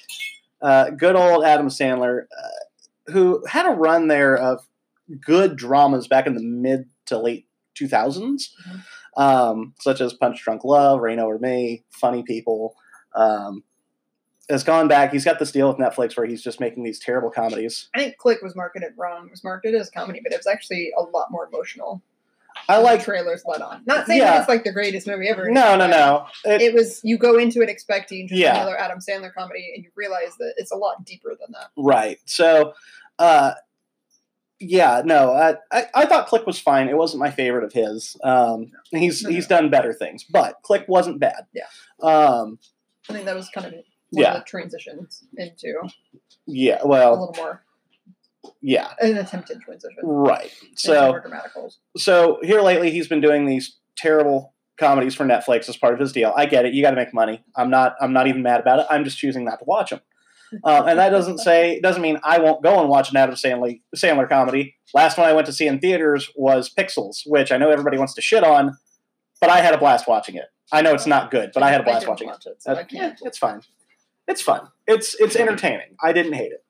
Uh, good old Adam Sandler, uh, who had a run there of good dramas back in the mid to late 2000s, um, such as Punch Drunk Love, Reign Over Me, Funny People. Um, has gone back. He's got this deal with Netflix where he's just making these terrible comedies. I think Click was marketed wrong. It was marketed as comedy, but it was actually a lot more emotional. I like. the trailers let on. Not saying Yeah. that it's like the greatest movie ever. No, no, no. It- It was you go into it expecting just Yeah. another Adam Sandler comedy, and you realize that it's a lot deeper than that. Right. So, uh, yeah, no, I, I, I thought Click was fine. It wasn't my favorite of his. Um, he's No, he's done better things, but Click wasn't bad. Yeah. Um, I think that was kind of Yeah. transitions into yeah. Well, a little more yeah. an attempted transition. Right. So so here lately he's been doing these terrible comedies for Netflix as part of his deal. I get it. You got to make money. I'm not. I'm not even mad about it. I'm just choosing not to watch them. Um, and that doesn't say doesn't mean I won't go and watch an Adam Sandler Sandler comedy. Last one I went to see in theaters was Pixels, which I know everybody wants to shit on, but I had a blast watching it. I know it's not good, but I had a blast watching it. it. so I Uh, can't. yeah, it's fine. It's fun. It's it's entertaining. I didn't hate it.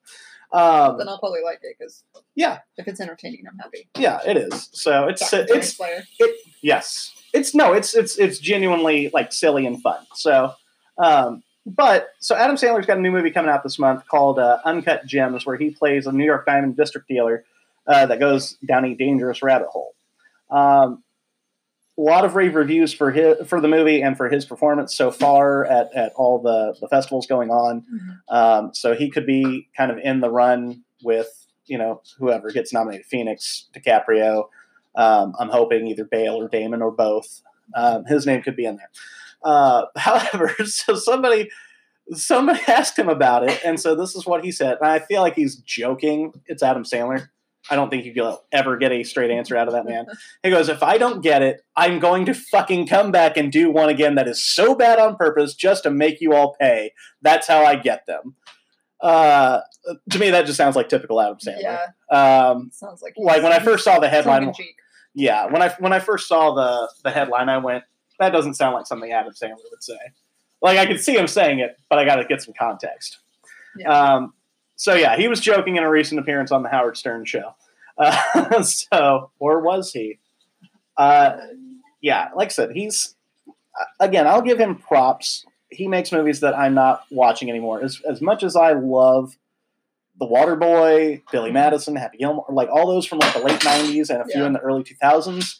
Um, Then I'll probably like it because Yeah. if it's entertaining, I'm happy. yeah, it is. So it's Sorry, it's Player. it yes it's no it's it's it's genuinely like silly and fun so um but so adam sandler's got a new movie coming out this month called uh, uncut gems where he plays a new york diamond district dealer uh, that goes down a dangerous rabbit hole um a lot of rave reviews for his for the movie and for his performance so far at, at all the, the festivals going on um, so he could be kind of in the run with you know whoever gets nominated phoenix dicaprio um, I'm hoping either Bale or Damon or both. Um, his name could be in there. Uh, however, so somebody somebody asked him about it, and so this is what he said. And I feel like he's joking. It's Adam Sandler. I don't think you'll ever get a straight answer out of that man. He goes, if I don't get it, I'm going to fucking come back and do one again that is so bad on purpose just to make you all pay. That's how I get them. Uh, to me, that just sounds like typical Adam Sandler. Yeah, Um, sounds like like when I first saw the headline, yeah, when I when I first saw the the headline, I went, "That doesn't sound like something Adam Sandler would say." Like I could see him saying it, but I got to get some context. Yeah. Um, so yeah, he was joking in a recent appearance on the Howard Stern show. Uh, so, or was he? Uh, yeah, like I said, he's again. I'll give him props. He makes movies that I'm not watching anymore. As as much as I love The Water Boy, Billy Madison, Happy Gilmore, like all those from like the late '90s and a few Yeah. in the early 2000s.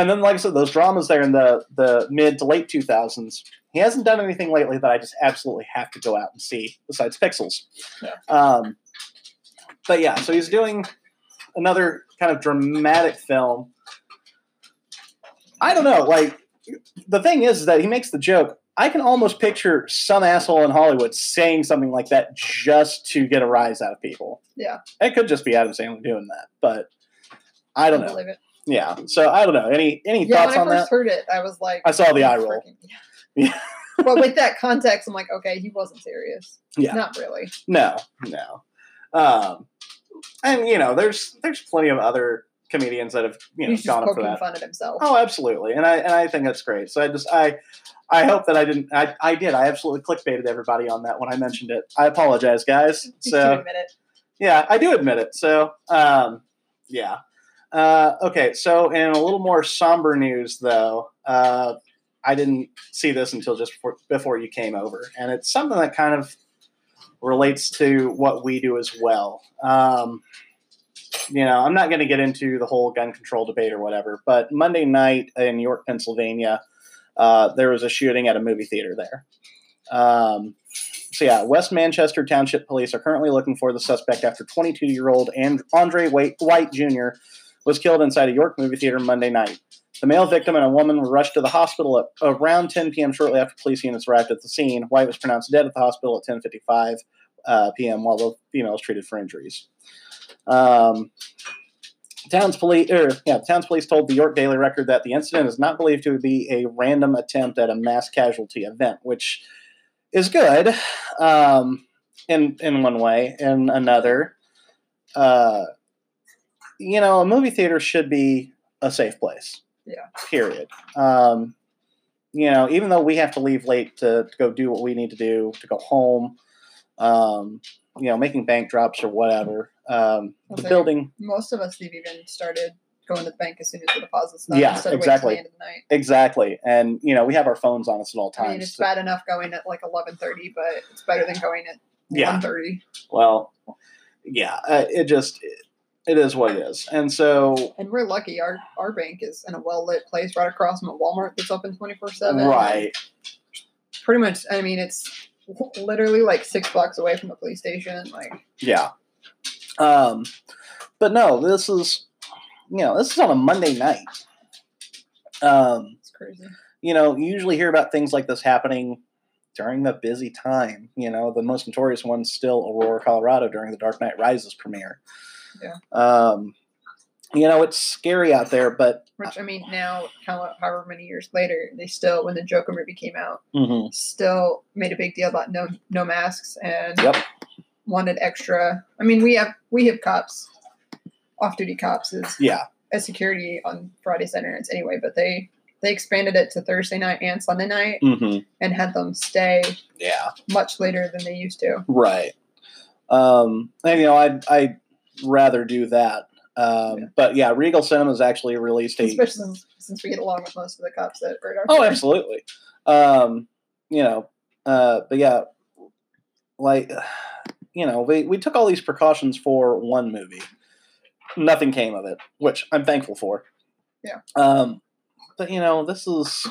And then, like I said, those dramas there in the the mid to late 2000s. He hasn't done anything lately that I just absolutely have to go out and see besides Pixels. Yeah. Um, but yeah, so he's doing another kind of dramatic film. I don't know. Like the thing is, is that he makes the joke. I can almost picture some asshole in Hollywood saying something like that just to get a rise out of people. Yeah. It could just be Adam Sandler doing that, but I don't know. believe it. Yeah. So I don't know. Any any Yeah, thoughts when I on first that? heard it, I was like, I saw the eye roll. freaking- Yeah. but with that context, I'm like, okay, he wasn't serious. Yeah. Not really. No, no. Um, and you know, there's there's plenty of other comedians that have you know He's gone up for that. fun at himself. Oh, absolutely, and I and I think that's great. So I just I I hope that I didn't I, I did I absolutely clickbaited everybody on that when I mentioned it. I apologize, guys. So admit it. yeah, I do admit it. So um, yeah. Uh, okay, so in a little more somber news, though, uh, I didn't see this until just before, before you came over, and it's something that kind of relates to what we do as well. Um, you know, I'm not going to get into the whole gun control debate or whatever, but Monday night in York, Pennsylvania, uh, there was a shooting at a movie theater there. Um, so yeah, West Manchester Township Police are currently looking for the suspect after 22-year-old and Andre White, White Jr. was killed inside a York movie theater Monday night. The male victim and a woman were rushed to the hospital at around 10 p.m. shortly after police units arrived at the scene. White was pronounced dead at the hospital at 10:55 uh, p.m. while the female was treated for injuries. Um, Towns police, er, yeah, Towns police told the York Daily Record that the incident is not believed to be a random attempt at a mass casualty event, which is good um, in in one way. In another, uh, you know, a movie theater should be a safe place. Yeah. Period. Um, you know, even though we have to leave late to, to go do what we need to do to go home, um, you know, making bank drops or whatever. Um, the building Most of us have even started going to the bank as soon as the deposits done. Yeah, exactly. The end of the night. exactly, and you know, we have our phones on us at all I mean, times. it's bad enough going at like 11:30, but it's better than going at Yeah. 1:30. well, yeah, uh, it just it, it is what it is, and so And we're lucky. Our our bank is in a well lit place right across from a Walmart that's open 24 seven. right, Pretty much. I mean, it's literally like six blocks away from the police station. Like, yeah. Um, but no, this is you know this is on a Monday night. Um, it's crazy. you know, you usually hear about things like this happening during the busy time. You know, the most notorious one's still Aurora, Colorado during the Dark Knight Rises premiere. Yeah. Um, you know, it's scary out there, but Which I mean, now however many years later, they still, when the Joker movie came out, mhm, still made a big deal about no no masks and Yep. wanted extra. I mean, we have we have cops, off duty cops as yeah, as security on Friday Saturday nights anyway, but they they expanded it to Thursday night and Sunday night hmm and had them stay yeah, much later than they used to. right. Um, and you know, I'd I'd rather do that. Um, Yeah. But yeah, Regal Cinemas actually released a Especially since, since we get along with most of the cops at Radar. Oh, absolutely. Um, you know, uh, but yeah, like, you know, we, we took all these precautions for one movie. Nothing came of it, which I'm thankful for. Yeah. Um, but you know, this is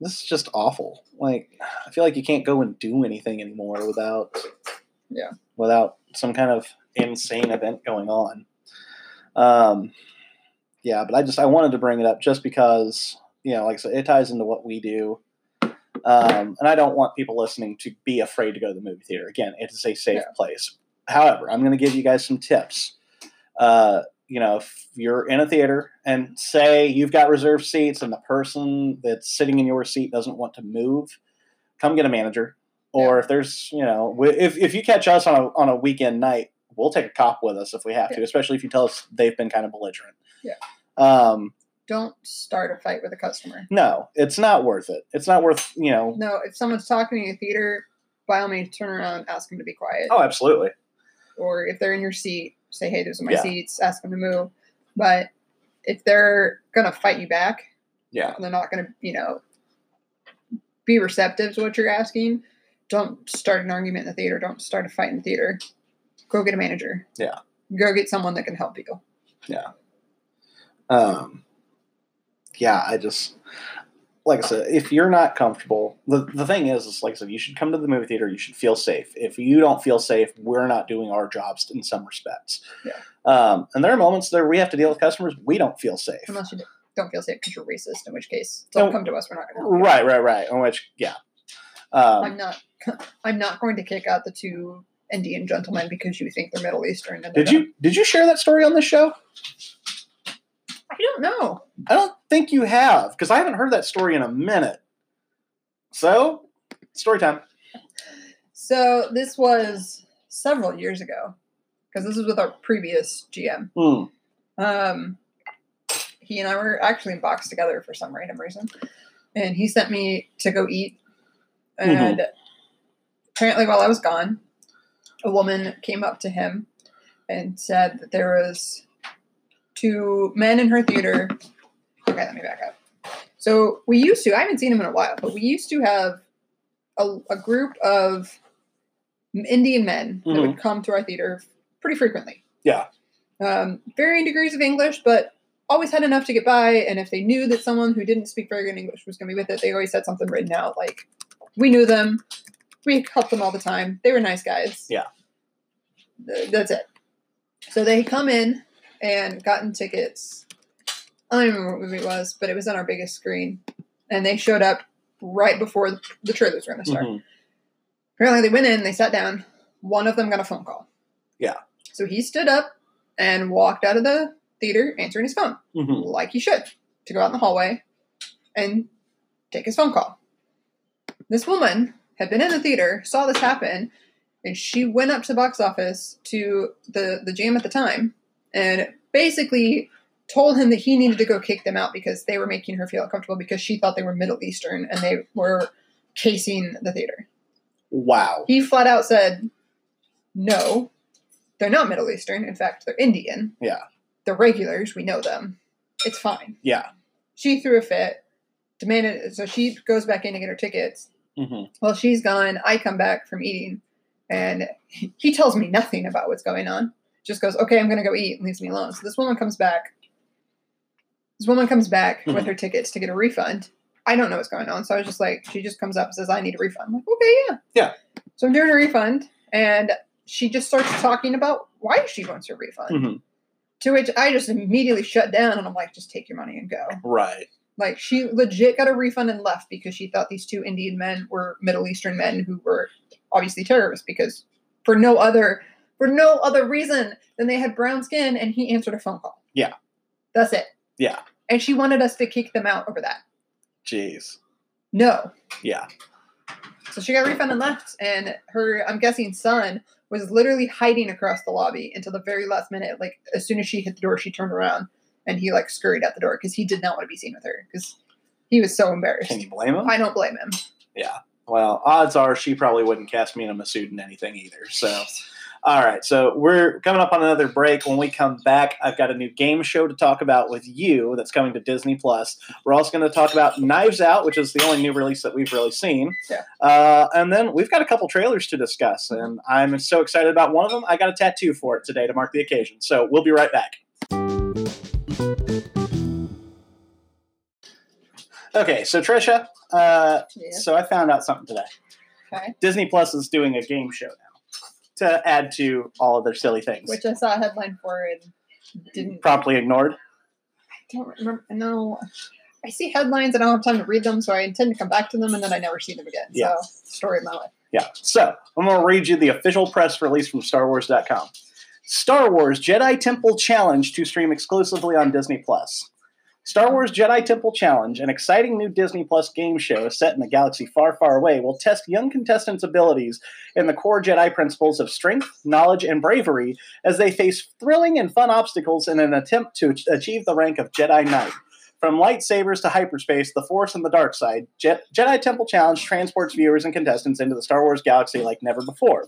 this is just awful. Like, I feel like you can't go and do anything anymore without, Yeah. without some kind of insane event going on. Um, yeah, but I just I wanted to bring it up just because you know, like I said, it ties into what we do. Um, and I don't want people listening to be afraid to go to the movie theater. Again, it is a safe Yeah. place. However, I'm going to give you guys some tips. Uh, you know, if you're in a theater and say you've got reserved seats and the person that's sitting in your seat doesn't want to move, come get a manager. Or if there's, you know, if, if you catch us on a, on a weekend night, we'll take a cop with us if we have to, especially if you tell us they've been kind of belligerent. Yeah. Um, Don't start a fight with a customer. no, it's not worth it. It's not worth, you know, No, if someone's talking in a theater, by all means, turn around ask them to be quiet. oh, absolutely. Or if they're in your seat, say, hey, those are my Yeah. seats, ask them to move. But if they're going to fight you back, Yeah. and they're not going to, you know, be receptive to what you're asking, don't start an argument in the theater. Don't start a fight in the theater. Go get a manager. Yeah. Go get someone that can help you. Yeah. Um, yeah, I just like I said, if you're not comfortable, the, the thing is, is like I said, you should come to the movie theater. You should feel safe. If you don't feel safe, we're not doing our jobs in some respects. Yeah. Um, and there are moments there we have to deal with customers we don't feel safe. Unless you don't feel safe because you're racist, in which case, don't Oh. come to us. We're not going to. Right, right, right. In which, yeah. Um, I'm not. I'm not going to kick out the two Indian gentlemen because you think they're Middle Eastern. And did you did you share that story on this show? I don't know. I don't think you have because I haven't heard that story in a minute. So, story time. So this was several years ago because this was with our previous GM. Hmm. Um, he and I were actually in box together for some random reason, and he sent me to go eat. And apparently, while I was gone, a woman came up to him and said that there was two men in her theater. Okay, let me back up. So we used to. I haven't seen him in a while, but we used to have a, a group of Indian men that would come to our theater pretty frequently. Yeah. Um, varying degrees of English, but always had enough to get by. And if they knew that someone who didn't speak very good English was going to be with it, they always had something written out. Like, we knew them. We helped them all the time. They were nice guys. Yeah. That's it. So they come in and gotten tickets. I don't remember what movie it was, but it was on our biggest screen. And they showed up right before the, trailers were going to start. Mhm. Apparently, they went in, they sat down. One of them got a phone call. Yeah. So he stood up and walked out of the theater answering his phone, Mhm. like he should, to go out in the hallway and take his phone call. This woman had been in the theater, saw this happen, and she went up to the box office to the, the jam at the time and basically told him that he needed to go kick them out because they were making her feel uncomfortable because she thought they were Middle Eastern and they were casing the theater. Wow. He flat out said, no, they're not Middle Eastern. In fact, they're Indian. Yeah. They're regulars. We know them. It's fine. Yeah. She threw a fit, demanded, so she goes back in to get her tickets. Hmm While she's gone, I come back from eating, and he tells me nothing about what's going on. Just goes, okay, I'm going to go eat, and leaves me alone. So this woman comes back. This woman comes back with Mhm. her tickets to get a refund. I don't know what's going on. So I was just like, she just comes up and says, I need a refund. I'm like, okay, yeah. Yeah. So I'm doing a refund, and she just starts talking about why she wants her refund. hmm To which I just immediately shut down, and I'm like, just take your money and go. Right. Like she legit got a refund and left because she thought these two Indian men were Middle Eastern men who were obviously terrorists because for no other for no other reason than they had brown skin and he answered a phone call. Yeah. That's it. Yeah. And she wanted us to kick them out over that. Jeez. No. Yeah. So she got a refund and left and her I'm guessing son was literally hiding across the lobby until the very last minute. Like as soon as she hit the door, she turned around and he like scurried out the door because he did not want to be seen with her because he was so embarrassed. Can you blame him? I don't blame him. Yeah. Well, odds are she probably wouldn't cast me in a Massoud in anything either. So, all right. So we're coming up on another break. When we come back, I've got a new game show to talk about with you that's coming to Disney Plus. We're also going to talk about Knives Out, which is the only new release that we've really seen. Yeah. Uh, and then we've got a couple trailers to discuss, and I'm so excited about one of them. I got a tattoo for it today to mark the occasion. So we'll be right back. Okay, so Trisha, uh, Yeah. so I found out something today. Okay. Disney Plus is doing a game show now to add to all of their silly things. Which I saw a headline for and didn't. promptly ignored. I don't remember. No. I see headlines and I don't have time to read them, so I intend to come back to them and then I never see them again. Yeah. So, story of my life. Yeah. So I'm going to read you the official press release from StarWars.com. Star Wars Jedi Temple Challenge to stream exclusively on Disney Plus. Star Wars Jedi Temple Challenge, an exciting new Disney Plus game show set in a galaxy far, far away, will test young contestants' abilities in the core Jedi principles of strength, knowledge, and bravery as they face thrilling and fun obstacles in an attempt to achieve the rank of Jedi Knight. From lightsabers to hyperspace, the Force and the dark side, Je- Jedi Temple Challenge transports viewers and contestants into the Star Wars galaxy like never before.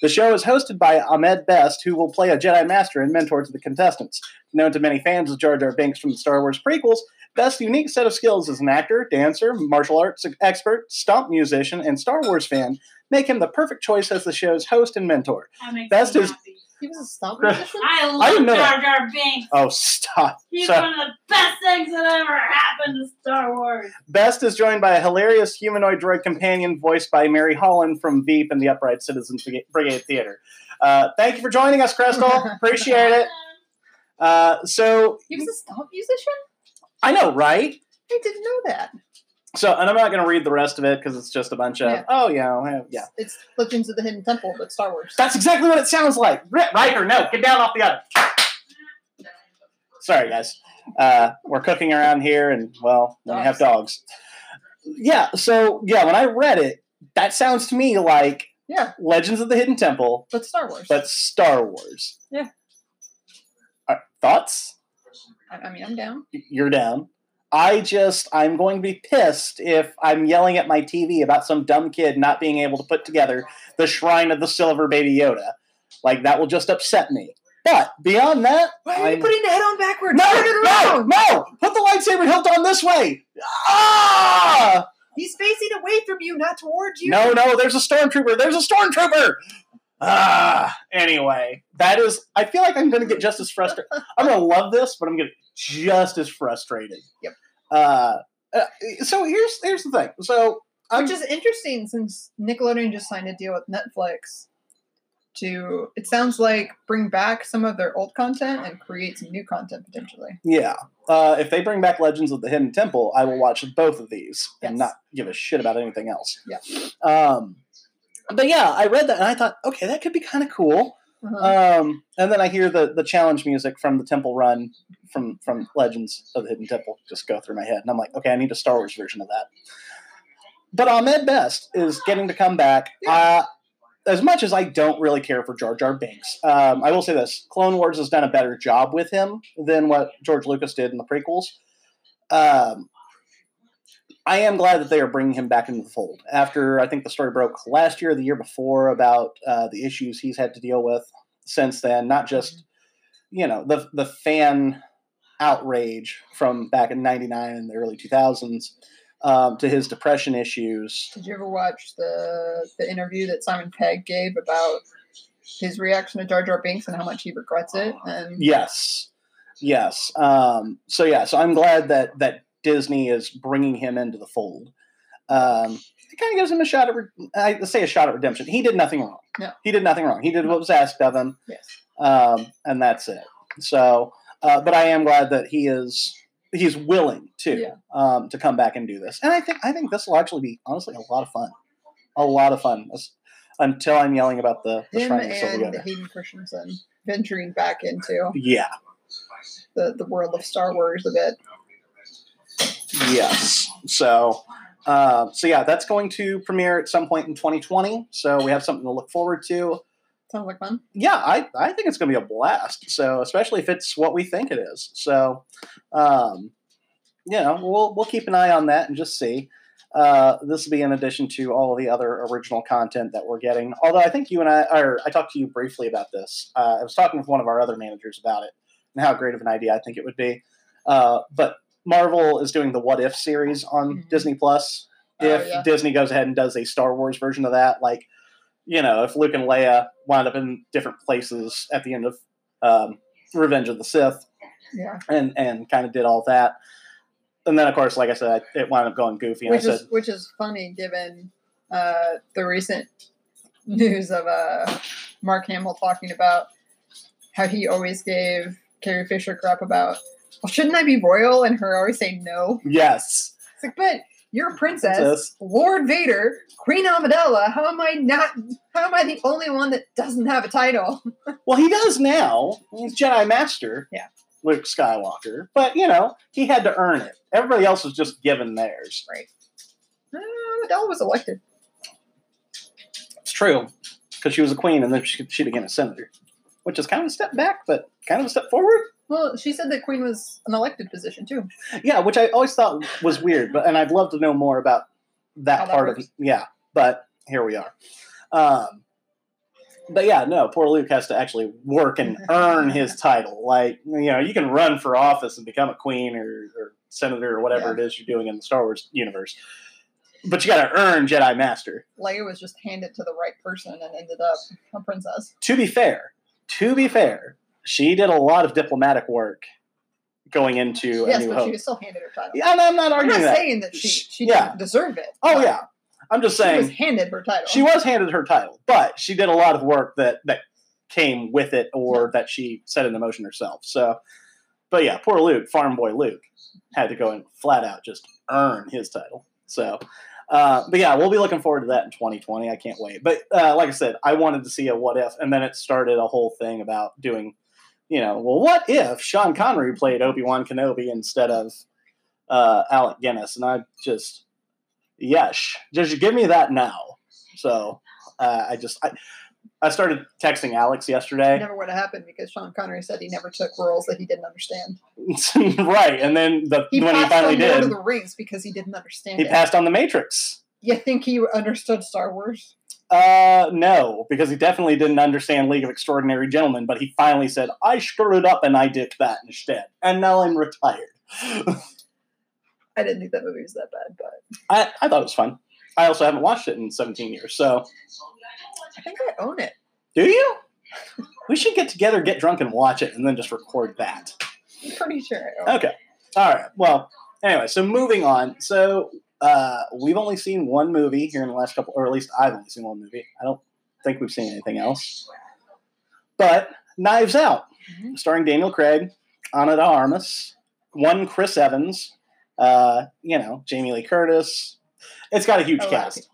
The show is hosted by Ahmed Best, who will play a Jedi Master and mentor to the contestants. Known to many fans as Jar Jar Binks from the Star Wars prequels, Best's unique set of skills as an actor, dancer, martial arts expert, stomp musician, and Star Wars fan make him the perfect choice as the show's host and mentor. Best is- happy. He was a stomp musician? I I love didn't know Jar Jar Binks. Oh, stop. He's So- one of the best things that ever happened to Star Wars. Best is joined by a hilarious humanoid droid companion voiced by Mary Holland from Veep and the Upright Citizens Brigade Theater. Uh, thank you for joining us, Crystal. Appreciate it. Uh, so He was a stomp musician? I know, right? I didn't know that. So, and I'm not going to read the rest of it because it's just a bunch of Yeah. oh yeah, yeah. It's Legends of the Hidden Temple, but Star Wars. That's exactly what it sounds like. Right or no? Get down off the oven. Sorry, guys. Uh, we're cooking around here, and well, you have dogs. Yeah. So yeah, when I read it, that sounds to me like Yeah, Legends of the Hidden Temple, but Star Wars. but Star Wars. Yeah. Thoughts? I, I mean, I'm down. You're down. I just, I'm going to be pissed if I'm yelling at my TV about some dumb kid not being able to put together the Shrine of the Silver Baby Yoda. Like, that will just upset me. But beyond that, Why are I'm- you putting the head on backwards? no, Turn it no, around. no! Put the lightsaber hilt on this way! Ah! He's facing away from you, not towards you. No, no, there's a stormtrooper. There's a stormtrooper. Ah, anyway, that is. I feel like I'm going to get just as frustrated. I'm going to love this, but I'm going to just as frustrated. Yep. Uh, uh, so here's here's the thing. So I'm Which is interesting since Nickelodeon just signed a deal with Netflix to, it sounds like, bring back some of their old content and create some new content potentially. yeah. Uh, if they bring back Legends of the Hidden Temple, I will watch both of these and not give a shit about anything else. Yeah. Um, but yeah, I read that and I thought, okay, that could be kind of cool. Uh-huh. Um, and then I hear the the challenge music from the Temple Run from from Legends of the Hidden Temple just go through my head, and I'm like, okay, I need a Star Wars version of that. But Ahmed Best is getting to come back. Uh, as much as I don't really care for Jar Jar Binks, um, I will say this: Clone Wars has done a better job with him than what George Lucas did in the prequels. Um, I am glad that they are bringing him back into the fold after I think the story broke last year, or the year before, about uh, the issues he's had to deal with since then. Not just you know the the fan outrage from back in '99 and the early 2000s um, to his depression issues. Did you ever watch the the interview that Simon Pegg gave about his reaction to Jar Jar Binks and how much he regrets it? And Yes, yes. Um, so yeah, so I'm glad that that Disney is bringing him into the fold. Um, it kind of gives him a shot at, re- I say a shot at redemption. He did nothing wrong. No. He did nothing wrong. He did what was asked of him, yes, um, and that's it. So, uh, but I am glad that he is he's willing to Yeah. um, to come back and do this. And I think I think this will actually be honestly a lot of fun, a lot of fun. Until I'm yelling about the, the him Shrine of the Silver and Hayden Christensen venturing back into Yeah. the the world of Star Wars a bit. Yes. So, uh, so yeah, that's going to premiere at some point in 2020. So we have something to look forward to. Sounds like fun. Yeah, I, I think it's going to be a blast. So, especially if it's what we think it is. So, um, you know, we'll we'll keep an eye on that and just see. Uh, this will be in addition to all of the other original content that we're getting. Although I think you and I, or I talked to you briefly about this. Uh, I was talking with one of our other managers about it and how great of an idea I think it would be. Uh, but Marvel is doing the What If series on Mhm. Disney Plus. Oh, If yeah. Disney goes ahead and does a Star Wars version of that, like you know, if Luke and Leia wind up in different places at the end of um, Revenge of the Sith, Yeah, and and kind of did all that, and then of course, like I said, it wound up going goofy. And which is said, which is funny given uh, the recent news of uh, Mark Hamill talking about how he always gave Carrie Fisher crap about. Well, shouldn't I be royal? And her always saying no. yes, It's like, but You're a princess, Princess. Lord Vader, Queen Amidala. How am I not? How am I the only one that doesn't have a title? Well, he does now. He's Jedi Master. Yeah. Luke Skywalker. But, you know, he had to earn it. Everybody else was just given theirs. Uh, Amidala was elected. It's true. Because she was a queen and then she, she became a senator. Which is kind of a step back, but kind of a step forward. Well, she said that Queen was an elected position too. Yeah, which I always thought was weird, but and I'd love to know more about that How that part of yeah. But here we are. Um, but yeah, no, poor Luke has to actually work and earn his title. Like you know, you can run for office and become a queen or, or senator or whatever Yeah. it is you're doing in the Star Wars universe, but you got to earn Jedi Master. Leia was just handed to the right person and ended up a princess. To be fair, to be fair, she did a lot of diplomatic work going into yes, a New but Hope. she was still handed her title. yeah, I'm not arguing I'm not that. saying that she she Yeah. didn't deserve it. Oh yeah, I'm just saying she was handed her title. she was handed her title, but she did a lot of work that that came with it or that she set into motion herself. So, but yeah, poor Luke, farm boy Luke, had to go and flat out just earn his title. So, uh, but yeah, we'll be looking forward to that in 2020. I can't wait. But uh, like I said, I wanted to see a what if, and then it started a whole thing about doing, you know, well, what if Sean Connery played Obi Wan Kenobi instead of uh, Alec Guinness? And I just, yes, just give me that now. So uh, I just I, I started texting Alex It yesterday, never would have happened because Sean Connery said he never took roles that he didn't understand. right? And then the He when he finally on Lord did, of the Rings because he didn't understand he it. passed on the Matrix. You think he understood Star Wars? Uh, no, because he definitely didn't understand League of Extraordinary Gentlemen. But he finally said, "I screwed up and I did that instead, and now I'm retired." I didn't think that movie was that bad, but I, I thought it was fun. I also haven't watched it in 17 years, so I think I own it. do you? We should get together, get drunk, and watch it, and then just record that. I'm pretty sure I own it. Okay. All right. Well, anyway, so moving on. So uh, we've only seen one movie here in the last couple, or at least I've only seen one movie. I don't think we've seen anything else. But Knives Out, Mhm. starring Daniel Craig, Ana de Armas, one Chris Evans, uh, you know, Jamie Lee Curtis. It's got a huge A of cast.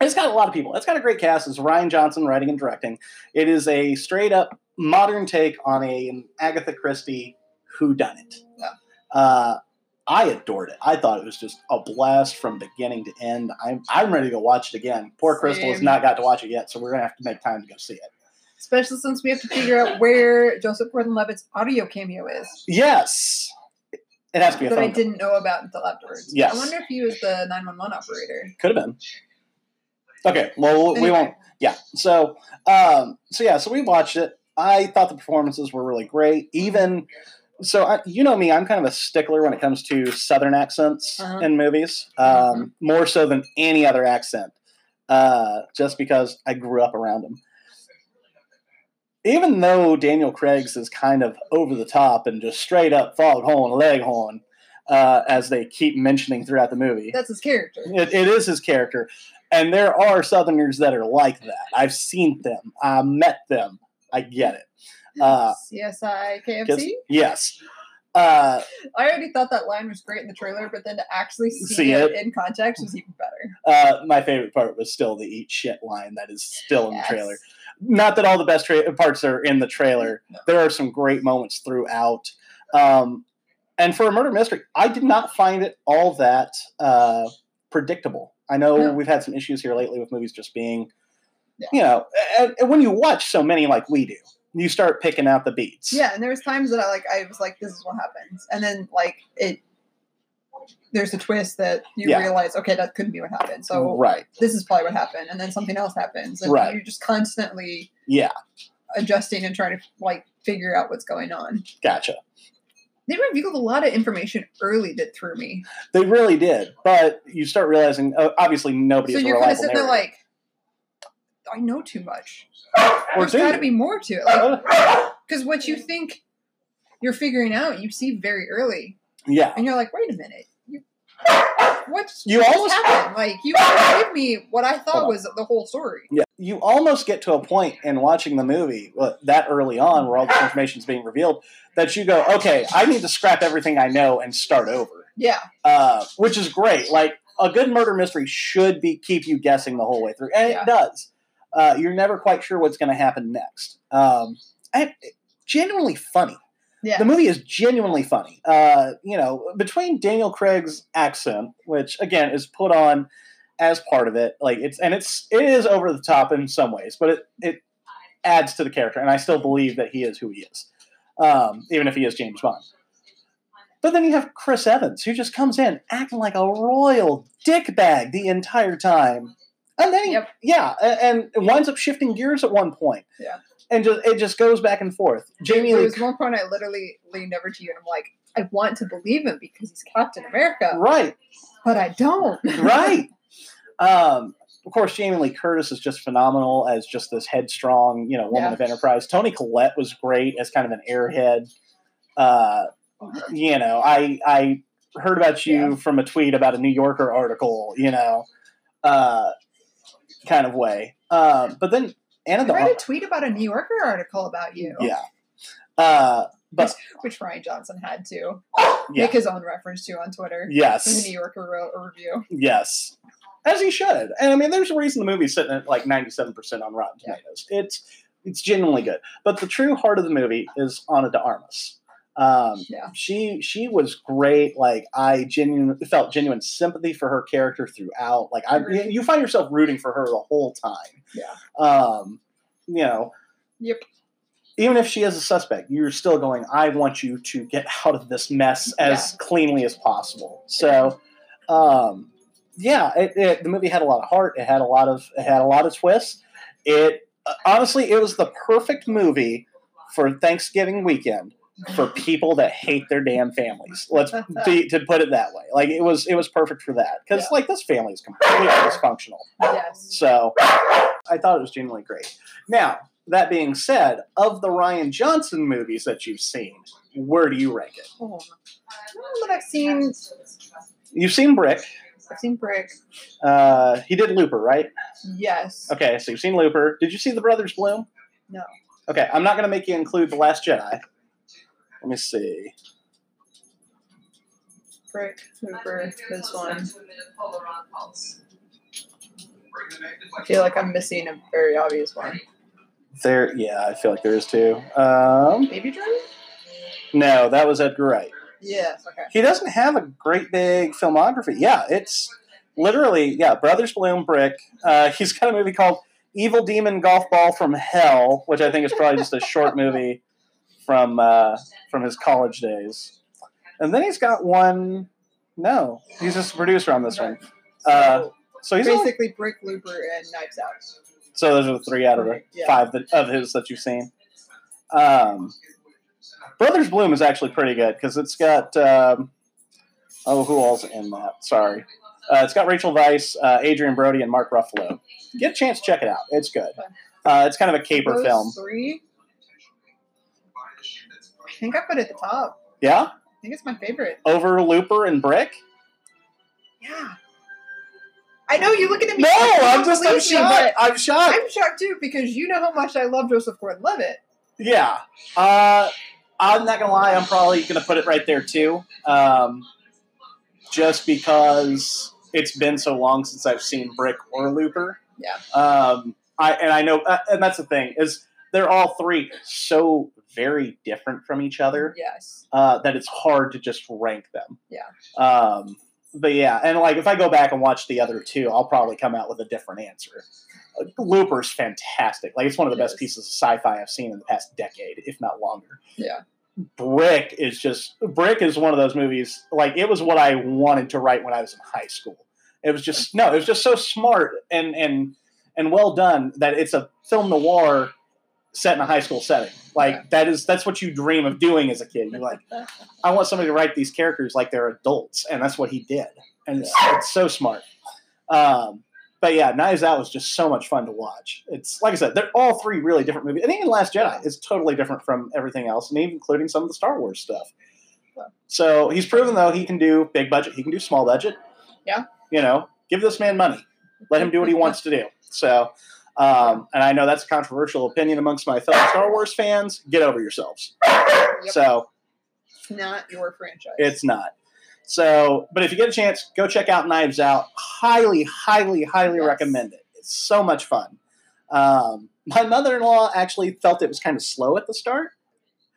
It's got a lot of people. It's got a great cast. It's Rian Johnson writing and directing. It is a straight up modern take on a, an Agatha Christie whodunit. Yeah. Uh, I adored it. I thought it was just a blast from beginning to end. I'm I'm ready to go watch it again. Poor Crystal has not got to watch it yet, so we're gonna have to make time to go see it. Especially since we have to figure out where Joseph Gordon-Levitt's audio cameo is Yes, it has to be a that I didn't know about until afterwards. Yes. I wonder if he was the 911 operator. Could have been. Okay, well we Anyway, won't. Yeah. So, um, so yeah, so we watched it. I thought the performances were really great. Even so, I, you know me, I'm kind of a stickler when it comes to Southern accents Uh-huh. in movies, um, Mhm. more so than any other accent, uh, just because I grew up around them. Even though Daniel Craig's is kind of over the top and just straight up foghorn leghorn, uh, as they keep mentioning throughout the movie, That's his character. it, it is his character. And there are Southerners that are like that. I've seen them. I met them. I get it. Uh, CSI KFC. yes. Uh, I already thought that line was great in the trailer, but then to actually see, See it, it. in context was even better. uh, my favorite part was still the eat shit line that is still in Yes. the trailer. Not that all the best tra- parts are in the trailer. No. There are some great moments throughout. Um, and for a murder mystery, I did not find it all that uh, predictable. I know No. we've had some issues here lately with movies just being, Yeah. you know, and, and when you watch so many like we do, you start picking out the beats. Yeah, and there was times that I like I was like, this is what happens, and then like it. There's a twist that you Yeah. realize, okay, that couldn't be what happened. So right. this is probably what happened, and then something else happens, and Right. you're just constantly Yeah. adjusting and trying to like figure out what's going on. Gotcha. They revealed a lot of information early that threw me. They really did, but you start realizing, uh, obviously, nobody so you're kind of sitting there like, I know too much. or There's got to be more to it, like because what you think you're figuring out, you see very early, yeah. and you're like, wait a minute, you, what's You what just almost- happened? Like you gave me what I thought was the whole story. Yeah, you almost get to a point in watching the movie uh, that early on, where all this information is being revealed, that you go, "Okay, I need to scrap everything I know and start over," Yeah, uh, which is great. Like a good murder mystery should be keep you guessing the whole way through, and Yeah. it does. Uh, you're never quite sure what's going to happen next. Um, and genuinely funny. Yeah. The movie is genuinely funny. Uh, you know, between Daniel Craig's accent, which again is put on as part of it, like it's and it's it is over the top in some ways, but it it adds to the character, and I still believe that he is who he is, um, even if he is James Bond. But then you have Chris Evans, who just comes in acting like a royal dickbag the entire time, and then Yep. yeah, a- and it winds up shifting gears at one point. Yeah. and just it just goes back and forth. Jamie there Lee was one point I literally leaned over to you and I'm like, I want to believe him because he's Captain America, Right, but I don't. right. um, of course, Jamie Lee Curtis is just phenomenal as just this headstrong, you know, woman Yeah. of enterprise. Toni Collette was great as kind of an airhead. Uh, you know, I I heard about you Yeah. from a tweet about a New Yorker article, you know, uh, kind of way. Um, but then Anna I read a tweet about a New Yorker article about you, yeah. Uh, but which Rian Johnson had to yeah, make his own reference to on Twitter. Yes, the New Yorker wrote a review. Yes, as he should. And I mean, there's a reason the movie's sitting at like 97% on Rotten Yeah. Tomatoes. It's it's genuinely good. But the true heart of the movie is Ana de Armas. Um, Yeah. she she was great. Like I genuinely felt genuine sympathy for her character throughout. Like I, you find yourself rooting for her the whole time. Yeah. Um, you know, Yep. even if she is a suspect, you're still going. I want you to get out of this mess as cleanly as possible. So, um, yeah, it, it, the movie had a lot of heart. It had a lot of it had a lot of twists. It honestly, it was the perfect movie for Thanksgiving weekend for people that hate their damn families. Let's be, to put it that way. Like it was it was perfect for that because Yeah. like this family is completely dysfunctional. Yes. So I thought it was genuinely great. Now, that being said, of the Rian Johnson movies that you've seen, where do you rank it? Oh. that I've seen. You've seen Brick. I've seen Brick. Uh, he did Looper, right? Yes. Okay, so you've seen Looper. Did you see The Brothers Bloom? No. Okay, I'm not going to make you include The Last Jedi. Let me see. Brick, Looper, this one. I feel like I'm missing a very obvious one. There, yeah, I feel like there is too. Um, Baby Driver? no, that was Edgar Wright. Yes. Okay. He doesn't have a great big filmography. Yeah, it's literally yeah. Brothers Bloom, Brick. Uh, he's got a movie called Evil Demon Golf Ball from Hell, which I think is probably just a short movie from uh, from his college days. And then he's got one. No, he's just a producer on this one. Uh, so he's basically Brick, Looper, and Knives Out. so those are the three out of the Yeah. five that, of his that you've seen. Um, Brothers Bloom is actually pretty good because it's got um, oh who all's in that? Sorry, uh, it's got Rachel Weisz, uh, Adrien Brody, and Mark Ruffalo. Get a chance, to check it out. It's good. Uh, it's kind of a caper Those film. Three. I think I put it at the top. Yeah, I think it's my favorite. over Looper and Brick. Yeah. I know you're looking at me. No, I'm just I'm shocked. I'm shocked. I'm shocked too because you know how much I love Joseph Gordon-Levitt. Yeah. Uh, I'm not gonna lie. I'm probably gonna put it right there too. Um, just because it's been so long since I've seen Brick or Looper. Yeah. Um, I and I know, uh, and that's the thing is they're all three so very different from each other Yes. uh, that it's hard to just rank them. Yeah. Um, but yeah, and like if I go back and watch the other two, I'll probably come out with a different answer. Uh, Looper's fantastic. Like it's one of the It best is. pieces of sci-fi I've seen in the past decade, if not longer. Yeah. Brick is just Brick is one of those movies. Like it was what I wanted to write when I was in high school. It was just no, it was just so smart and and and well done that it's a film noir set in a high school setting. Like that is that's what you dream of doing as a kid. You're like, I want somebody to write these characters like they're adults, and that's what he did, and it's, it's so smart. Um, but yeah, Knives Out was just so much fun to watch. It's like I said, they're all three really different movies, and even Last Jedi is totally different from everything else, and even including some of the Star Wars stuff. So he's proven though he can do big budget, he can do small budget. Yeah. you know, give this man money, let him do what he wants to do. So. Um, and I know that's a controversial opinion amongst my fellow Star Wars fans. Get over yourselves. Yep. So It's not your franchise. it's not. So, but if you get a chance, go check out Knives Out. Highly, highly, highly Yes. recommend it. It's so much fun. Um, my mother-in-law actually felt it was kind of slow at the start.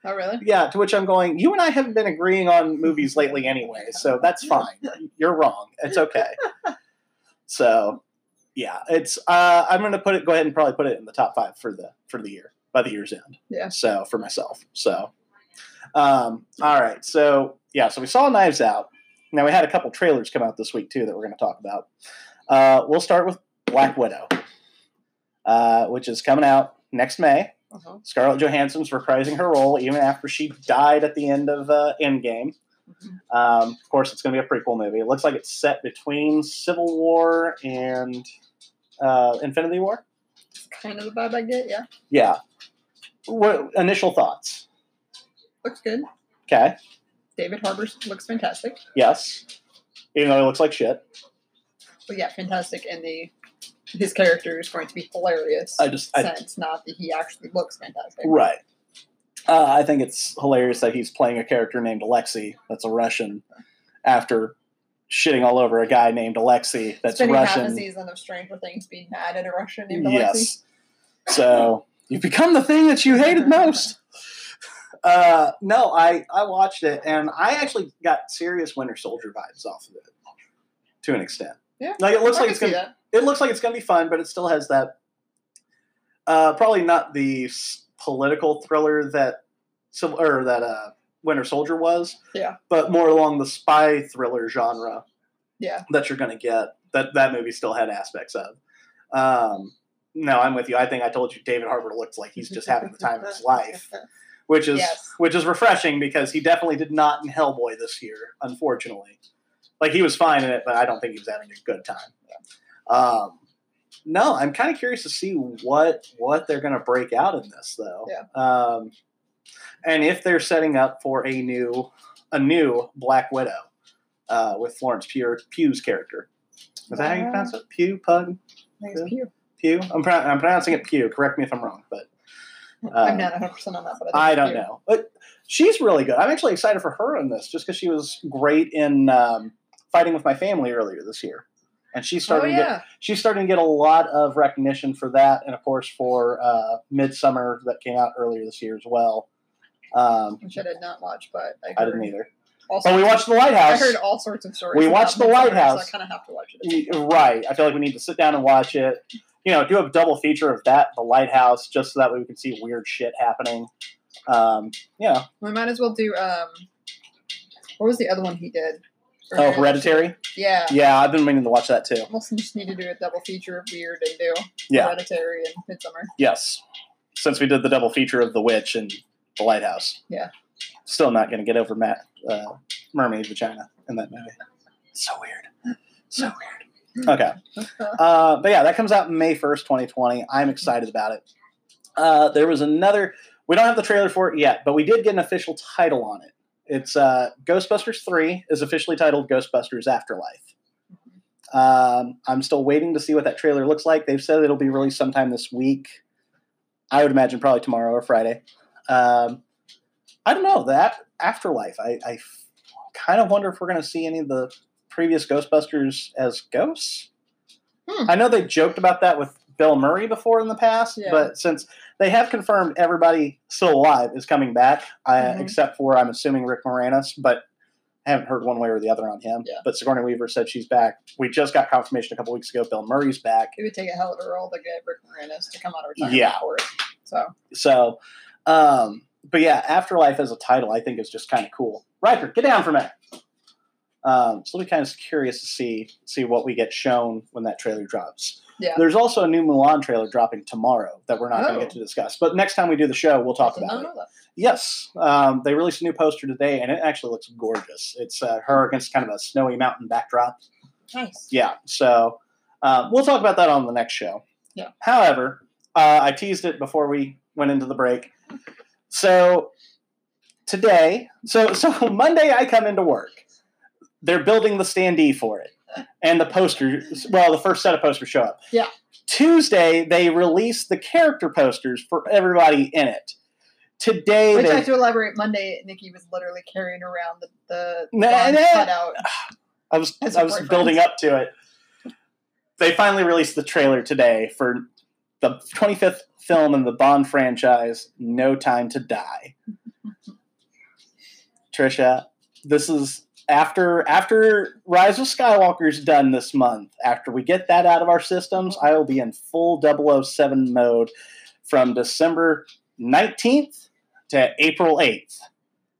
Oh, really? Yeah, to which I'm going. You and I haven't been agreeing on movies lately anyway, so that's fine. You're wrong. It's okay. So, yeah, it's. Uh, I'm going to put it. Go ahead and probably put it in the top five for the for the year by the year's end. Yeah. So for myself. So, um, all right. So yeah. So we saw Knives Out. Now we had a couple trailers come out this week too that we're going to talk about. Uh, we'll start with Black Widow, uh, which is coming out next May. Uh-huh. Scarlett Johansson's reprising her role even after she died at the end of uh, Endgame. Mhm. Um, of course, it's going to be a prequel movie. It looks like it's set between Civil War and uh, Infinity War. Kind of the vibe I get. Yeah, Yeah. What initial thoughts? looks good. Okay. David Harbour looks fantastic. Yes. Even though it looks like shit. But yeah, fantastic, and the his character is going to be hilarious. I just I, sense, not that he actually looks fantastic. right. Uh, I think it's hilarious that he's playing a character named Alexei. That's a Russian. After shitting all over a guy named Alexei. That's Spending half a Russian. season of Stranger Things being mad at a Russian named Alexei. Yes. So you've become the thing that you hated most. Uh, no, I I watched it and I actually got serious Winter Soldier vibes off of it, to an extent. Yeah. Like it looks I like it's gonna that. it looks like it's gonna be fun, but it still has that. Uh, probably not the political thriller that Civil or that uh, Winter Soldier was. Yeah. But more along the spy thriller genre Yeah. that you're going to get that that movie still had aspects of. Um, no, I'm with you. I think I told you David Harbour looks like he's just having the time of his life, which is Yes. which is refreshing because he definitely did not in Hellboy this year, unfortunately. Like he was fine in it, but I don't think he was having a good time. Um, no, I'm kind of curious to see what what they're going to break out in this though. Yeah. Um, and if they're setting up for a new a new Black Widow uh, with Florence Pugh, Pugh's character. Is that how you pronounce it? Pew, Pug, Pew. Pew. I'm, pro- I'm pronouncing it Pew. Correct me if I'm wrong, but I'm Um, not 100 percent on that, but I I, don't Pew. know. But she's really good. I'm actually excited for her in this, just because she was great in um, Fighting with My Family earlier this year, and she's Oh starting to get she's starting to get a lot of recognition for that, and of course for uh, Midsommar that came out earlier this year as well. Um, which I did not watch, but I, I didn't either, but we watched The Lighthouse. I heard all sorts of stories. We watched The Lighthouse. So I kind of have to watch it. Right. I feel like we need to sit down and watch it. You know, do a double feature of that, The Lighthouse, just so that way we can see weird shit happening. Um, yeah. We might as well do. um What was the other one he did? Oh, Hereditary. Yeah. Yeah, I've been meaning to watch that too. Almost just need to do a double feature of Weird and do Yeah. Hereditary and Midsommar. Yes. Since we did the double feature of The Witch and The Lighthouse. Yeah. Still not going to get over Matt uh, Mermaid Vagina in that movie. So weird. So weird. Okay. Uh, but yeah, that comes out May 1st, 2020. I'm excited about it. Uh, there was another, we don't have the trailer for it yet, but we did get an official title on it. It's uh, Ghostbusters 3 is officially titled Ghostbusters Afterlife. Um, I'm still waiting to see what that trailer looks like. They've said it'll be released sometime this week. I would imagine probably tomorrow or Friday. Um, I don't know that Afterlife. I, I kind of wonder if we're going to see any of the previous Ghostbusters as ghosts. Hmm. I know they joked about that with Bill Murray before in the past, Yeah. but since they have confirmed everybody still alive is coming back, I, Mhm. except for I'm assuming Rick Moranis, but I haven't heard one way or the other on him. Yeah. But Sigourney Weaver said she's back. We just got confirmation a couple weeks ago. Bill Murray's back. It would take a hell of a role to get Rick Moranis to come out of retirement Yeah. for it. So So, um, but yeah, Afterlife as a title, I think is just kind of cool. Riker, get down from it. Um, so we'll be kind of curious to see see what we get shown when that trailer drops. Yeah. There's also a new Mulan trailer dropping tomorrow that we're not going Oh. to get to discuss. But next time we do the show, we'll talk about it. that. Yes, um, they released a new poster today, and it actually looks gorgeous. It's uh, her against kind of a snowy mountain backdrop. Nice. Yeah, so um, we'll talk about that on the next show. Yeah. However, uh, I teased it before we went into the break. So today, so so Monday, I come into work. They're building the standee for it, and the posters. Well, the first set of posters show up. Yeah. Tuesday, they release the character posters for everybody in it. today Which I they, have to elaborate. Monday, Nikki was literally carrying around the the Nah, cutout. I was I was boyfriend. building up to it. They finally released the trailer today for the 25th film in the Bond franchise, No Time to Die. Trisha, this is after after Rise of Skywalker's done this month. After we get that out of our systems, I will be in full 007 mode from December 19th to April 8th.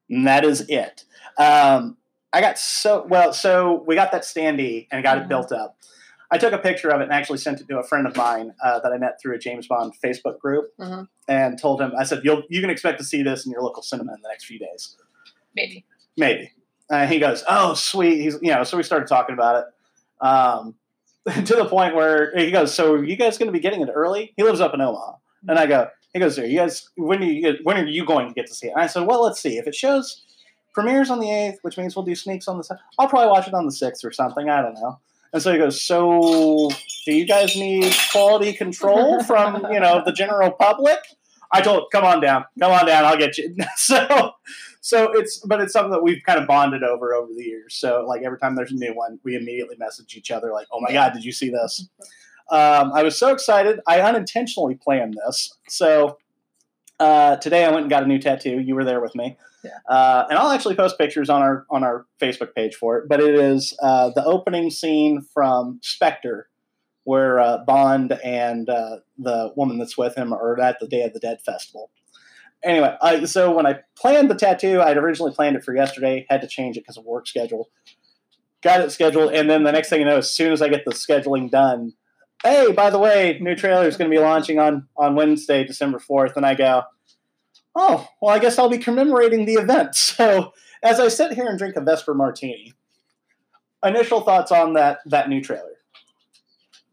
And that is it. Um, I got so well. So we got that standee and got it Mhm. built up. I took a picture of it and actually sent it to a friend of mine uh, that I met through a James Bond Facebook group, Mhm. and told him I said, "You'll you can expect to see this in your local cinema in the next few days, Maybe. maybe." And he goes, "Oh, sweet." He's you know, so we started talking about it um, to the point where he goes, "So are you guys going to be getting it early?" He lives up in Omaha, and I go, "He goes, there. You guys, when are you when are you going to get to see it?" And I said, "Well, let's see. If it shows." Premieres on the eighth, which means we'll do sneaks on the. I'll probably watch it on the sixth or something. I don't know. And so he goes, "So, do you guys need quality control from you know the general public?" I told, "Come on down, come on down, I'll get you." so, so it's but it's something that we've kind of bonded over over the years. So, like every time there's a new one, we immediately message each other, like, "Oh my god, did you see this?" Um, I was so excited. I unintentionally planned this. So uh, today I went and got a new tattoo. You were there with me. Yeah. Uh, and I'll actually post pictures on our on our Facebook page for it. But it is uh, the opening scene from Spectre, where uh, Bond and uh, the woman that's with him are at the Day of the Dead festival. Anyway, I, so when I planned the tattoo, I'd originally planned it for yesterday. Had to change it because of work schedule. Got it scheduled, and then the next thing you know, as soon as I get the scheduling done, hey, by the way, new trailer is going to be launching on on Wednesday, December fourth, and I go, oh, well, I guess I'll be commemorating the event. So as I sit here and drink a Vesper Martini, initial thoughts on that that new trailer.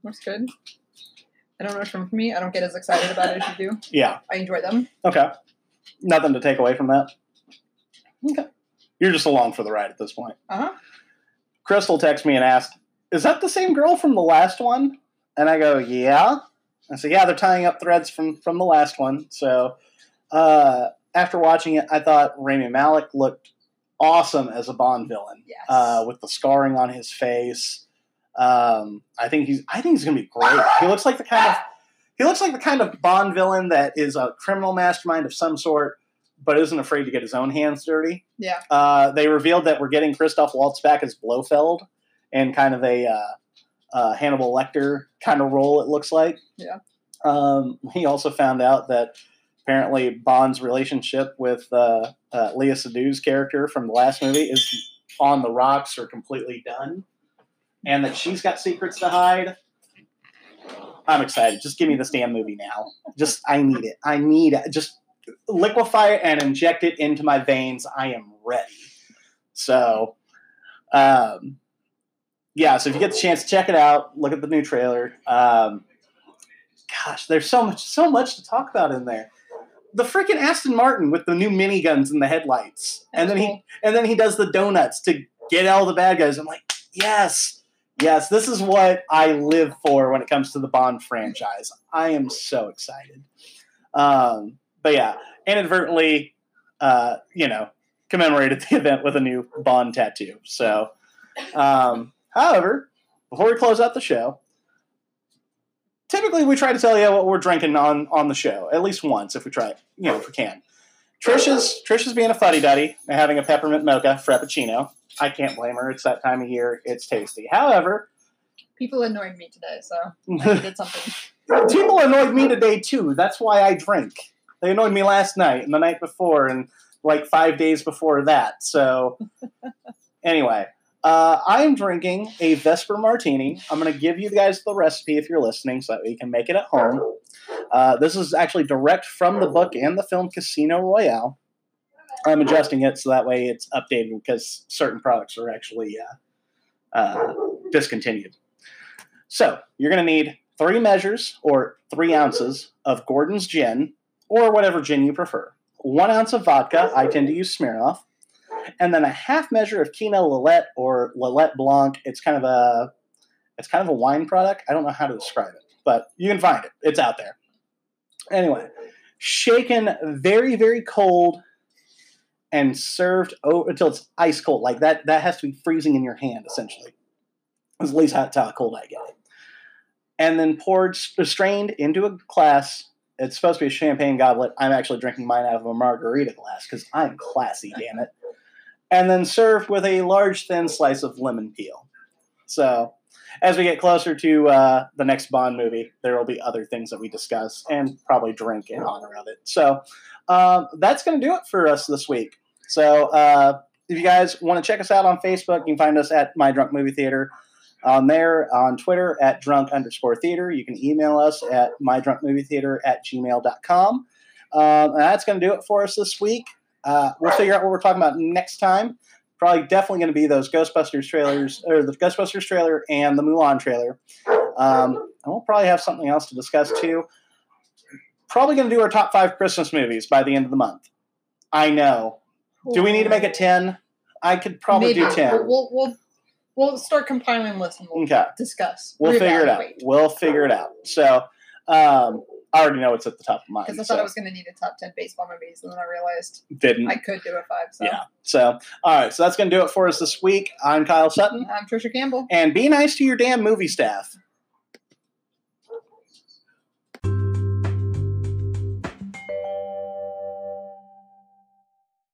Looks good. I don't know which one for me. I don't get as excited about it as you do. Yeah, I enjoy them. okay, nothing to take away from that. Okay, you're just along for the ride at this point. Uh huh. Crystal texts me and asks, "Is that the same girl from the last one?" And I go, "Yeah." I said, "Yeah, they're tying up threads from from the last one." So uh, after watching it, I thought Rami Malek looked awesome as a Bond villain. Yes. uh, with the scarring on his face. Um, I think he's I think he's gonna be great. He looks like the kind of he looks like the kind of Bond villain that is a criminal mastermind of some sort, but isn't afraid to get his own hands dirty. yeah. Uh, they revealed that we're getting Christoph Waltz back as Blofeld and kind of a uh, uh, Hannibal Lecter kind of role. It looks like. Yeah. Um, he also found out that apparently Bond's relationship with uh, uh, Léa Seydoux's character from the last movie is on the rocks or completely done, and that she's got secrets to hide. I'm excited. Just give me this damn movie now. Just I need it. I need it. Just liquefy it and inject it into my veins. I am ready. So, um, yeah. So if you get the chance, check it out. Look at the new trailer. Um, gosh, there's so much, so much to talk about in there. The freaking Aston Martin with the new miniguns and the headlights, and then he and then he does the donuts to get all the bad guys. I'm like, yes, yes, this is what I live for when it comes to the Bond franchise. I am so excited. Um, but yeah, inadvertently, uh, you know, commemorated the event with a new Bond tattoo. So, um, however, before we close out the show, typically we try to tell you what we're drinking on on the show at least once if we try, you know, if we can. Trisha's Trisha's being a fuddy duddy and having a peppermint mocha frappuccino. I can't blame her. It's that time of year. It's tasty. However, People annoyed me today, so I did something. people annoyed me today too. That's why I drink. They annoyed me last night and the night before and like five days before that. So anyway, uh, I'm drinking a Vesper Martini. I'm going to give you guys the recipe if you're listening, so that you can make it at home. Uh, this is actually direct from the book and the film Casino Royale. I'm adjusting it so that way it's updated because certain products are actually uh, uh, discontinued. So you're going to need three measures or three ounces of Gordon's gin or whatever gin you prefer. One ounce of vodka. I tend to use Smirnoff. And then a half measure of Kina Lillet or Lillet Blanc. It's kind of a it's kind of a wine product. I don't know how to describe it, but you can find it. It's out there. Anyway, shaken very, very cold, and served o- until it's ice cold. Like that, that has to be freezing in your hand, essentially. That's at least how, how cold I get it. And then poured, strained into a glass. It's supposed to be a champagne goblet. I'm actually drinking mine out of a margarita glass because I'm classy, damn it. And then served with a large, thin slice of lemon peel. So, as we get closer to uh, the next Bond movie, there will be other things that we discuss and probably drink in honor of it. So, um, that's going to do it for us this week. So, uh, if you guys want to check us out on Facebook, you can find us at My Drunk Movie Theater. On there, on Twitter at drunk underscore theater. You can email us at mydrunkmovietheater at gmail.com. Um, and that's going to do it for us this week. Uh, we'll figure out what we're talking about next time. Probably definitely going to be those Ghostbusters trailers, or the Ghostbusters trailer and the Mulan trailer. Um, and we'll probably have something else to discuss too. Probably going to do our top five Christmas movies by the end of the month. I know. Do we need to make it 10? I could probably Maybe. do 10. We'll, we'll, we'll, we'll start compiling lists and we'll Okay. discuss. We'll figure it out. We'll figure it out. So, um, I already know it's at the top of mine. Because I so thought I was going to need a top 10 baseball movies, and then I realized didn't. I could do a five. So. Yeah. So, all right. So that's going to do it for us this week. I'm Kyle Sutton. I'm Trisha Campbell. And be nice to your damn movie staff.